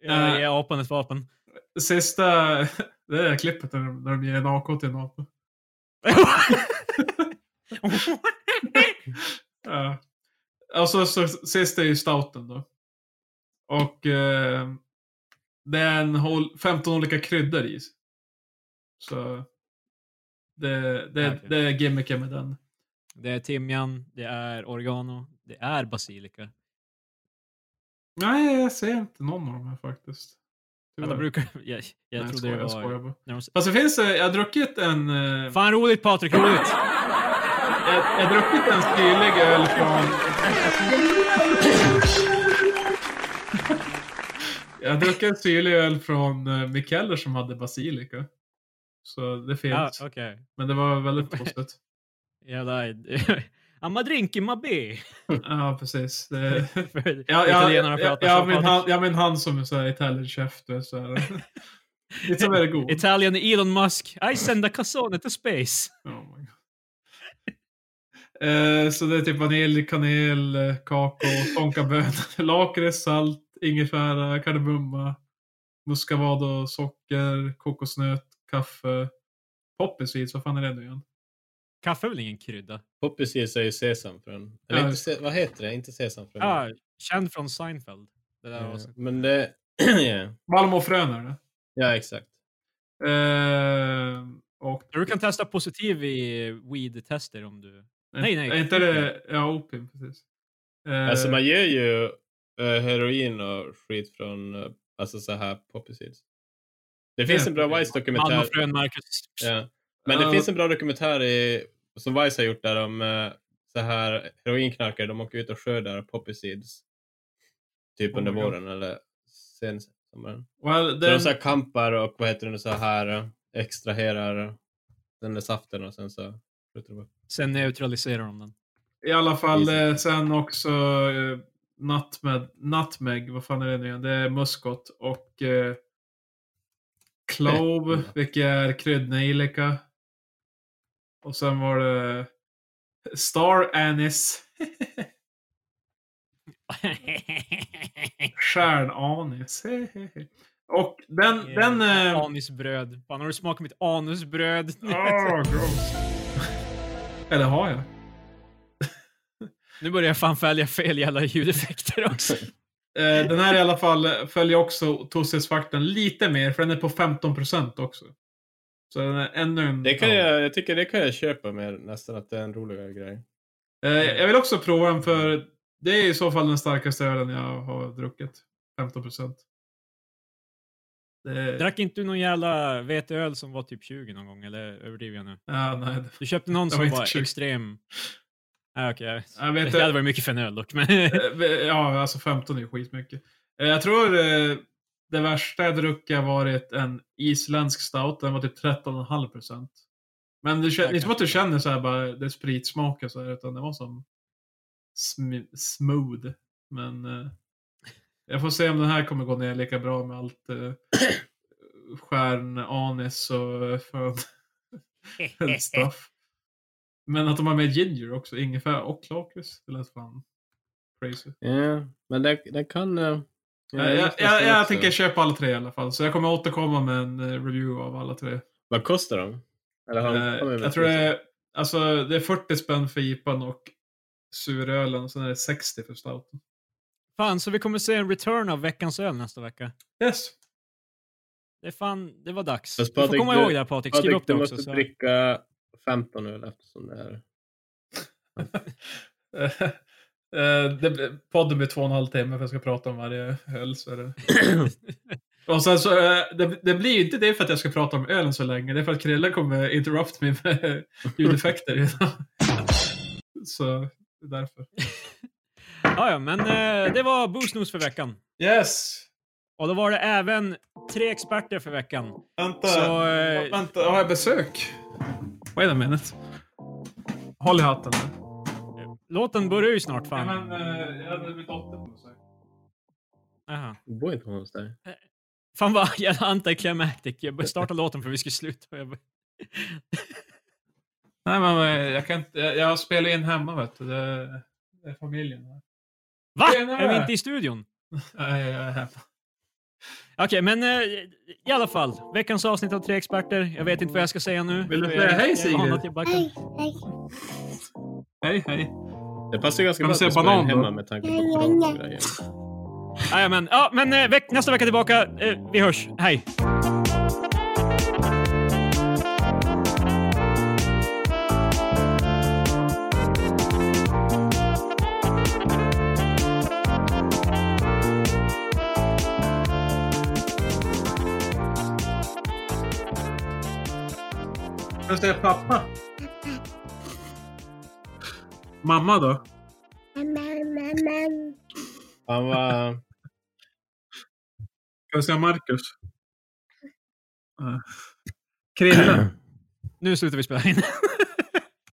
Ja, Ge apan ett vapen. Sista... Det är klippet när de, när de ger en AK till en apa. Ja. Och så, så sist är ju stouten då. Och eh, det är en hol, 15 olika kryddor i. Så det, det, Okej. det är gimmicken med den. Det är timjan, det är oregano, det är basilika. Nej, jag ser inte någon av dem här faktiskt. Alla Tyvärr. brukar... Jag, jag Nej, trodde det jag skojar var... När de... Fast det finns, eh, jag har druckit en... eh, Fan roligt Patrik, roligt! jag, jag har druckit en syrlig öl från... jag druckit en syrlig öl från uh, Mikeller som hade basilika. Så det Ja, finns. okej. Men det var väldigt konstigt. Jävla... I'm a drink in my beer. ja, precis. Det, Ja, ja, ja, ja, men han, ja, men han som är så här Italian chef, du vet, så här. Det god. Italian Elon Musk. I send a calzone to space. Oh my God. Eh, så det är typ vanilj, kanel, eh, kakao, tonkabönor, lakrits, salt, ingefära, kardemumma, muscovado, socker, kokosnöt, kaffe, poppy seeds, vad fan är det nu igen? Kaffe är väl ingen krydda? Poppy seeds är ju sesamfrön. Eller Ja. inte, se, vad heter det? Inte sesamfrön. Ja, känd från Seinfeld. Det där Ja. Men det... ja. Malmöfrön är det. ja, exakt. Eh, och... Du kan testa positiv i weed-tester om du... Nej, nej. Är inte det... Ja, opium, precis. Eh, Alltså man gör ju heroin och skit från eh, alltså så här poppy seeds. Det finns en bra. Vice-dokumentär. Malmöfrön, Marcus. Ja. Men det finns en bra dokumentär i, som Vice har gjort där om eh, så här heroinknarkare. De åker ut och skördar poppy seeds. Typ Oh under våren eller sen sommaren. well, Så den, de så här kampar och vad heter det så här eh, extraherar den där saften och sen så skjuter de upp. Sen neutraliserar de den. I alla fall eh, sen också eh, nutmeg, nutmeg, vad fan är det nu igen? Det är muskot och eh, clove, vilket är kryddnejlika. Och sen var det star anise. Stjärnanis. och den, den... eh, Anisbröd. Fan, har du smakat mitt anusbröd? Åh, gross. Eller har jag? Nu börjar jag fan välja fel jävla ljudeffekter också. Eh, den här i alla fall följer också Tossies-faktorn lite mer, för den är på 15% också. Så den är ännu en... Det kan jag, jag tycker det kan jag köpa med nästan att det är en roligare grej. Eh, jag vill också prova den, för det är i så fall den starkaste ölen jag har druckit. 15%. Det... Drack inte du någon jävla veteöl som var typ 20 någon gång, eller överdriver jag nu? Ja, nej. Du köpte någon var som var 20. extrem... Ah, Okej, Jag vet det hade varit mycket för en öl dock, men... Eh, Ja, alltså 15 är ju skitmycket. Eh, Jag tror eh, det värsta jag druckit har varit en isländsk stout. Den var typ 13,5 procent. Men det känns Okej. inte som att du känner så här bara, det är spritsmak och så här, utan det var som sm- smooth. Men eh, jag får se om den här kommer gå ner lika bra med allt eh, stjärnanis och fan stuff. Men att de har med ginger också, ingefära och lakrits. Det lät fan crazy. Ja, men det, det kan... eh, jag, jag, jag, jag tänker köpa alla tre i alla fall. Så jag kommer återkomma med en eh, review av alla tre. Vad kostar de? Eller har de med jag tror det är, alltså, det är 40 spänn för IPan och surölen och sen är det 60 för stouten. Fan, så vi kommer se en return av veckans öl nästa vecka. Yes! Det är fan, det var dags. Fast du får Patrik, komma du- ihåg det här Patrik, skriv Patrik, upp det du också. måste Så. dricka 15 öl eftersom det är... Eh, det, blir- podden blir två och en halv timme för jag ska prata om varje öl. Så är det. och sen så, eh, det, det blir ju inte det för att jag ska prata om ölen så länge. Det är för att Krille kommer interrupt mig med ljudeffekter. redan. så det är därför. Ja, ja, men eh, det var Boosnus för veckan. Yes! Och då var det även tre experter för veckan. Vänta, Så, eh, vänta, har jag besök? Wait a minute. Håll i hatten. här. Låten börjar ju snart, Ja, fan. men, eh, jag hade min dotter på besök. Aha. Du bor inte hos dig? Fan vad anticlimactic. Jag började starta låten för vi skulle sluta. Jag bara- Nej, men eh, jag kan inte. Jag, jag spelar in hemma, vet du. Det, det är familjen här. Va? Tjena! Är vi inte i studion? Nej, jag är hemma. Okej, men eh, i alla fall. Veckans avsnitt av Tre Experter. Jag vet inte vad jag ska säga nu. Vill du för säga hej, är Sigrid? Hej, hej. Hej, hej. Det passar ju ganska Kan bra att in banan då? hemma med tanke på coronagrejen. Ja, men, ja, men eh, veck, nästa vecka tillbaka. Eh, vi hörs. Hej! Kan du säga pappa? Mamma då? Han var... Ska vi säga Marcus? Krille? Nu slutar vi spela in.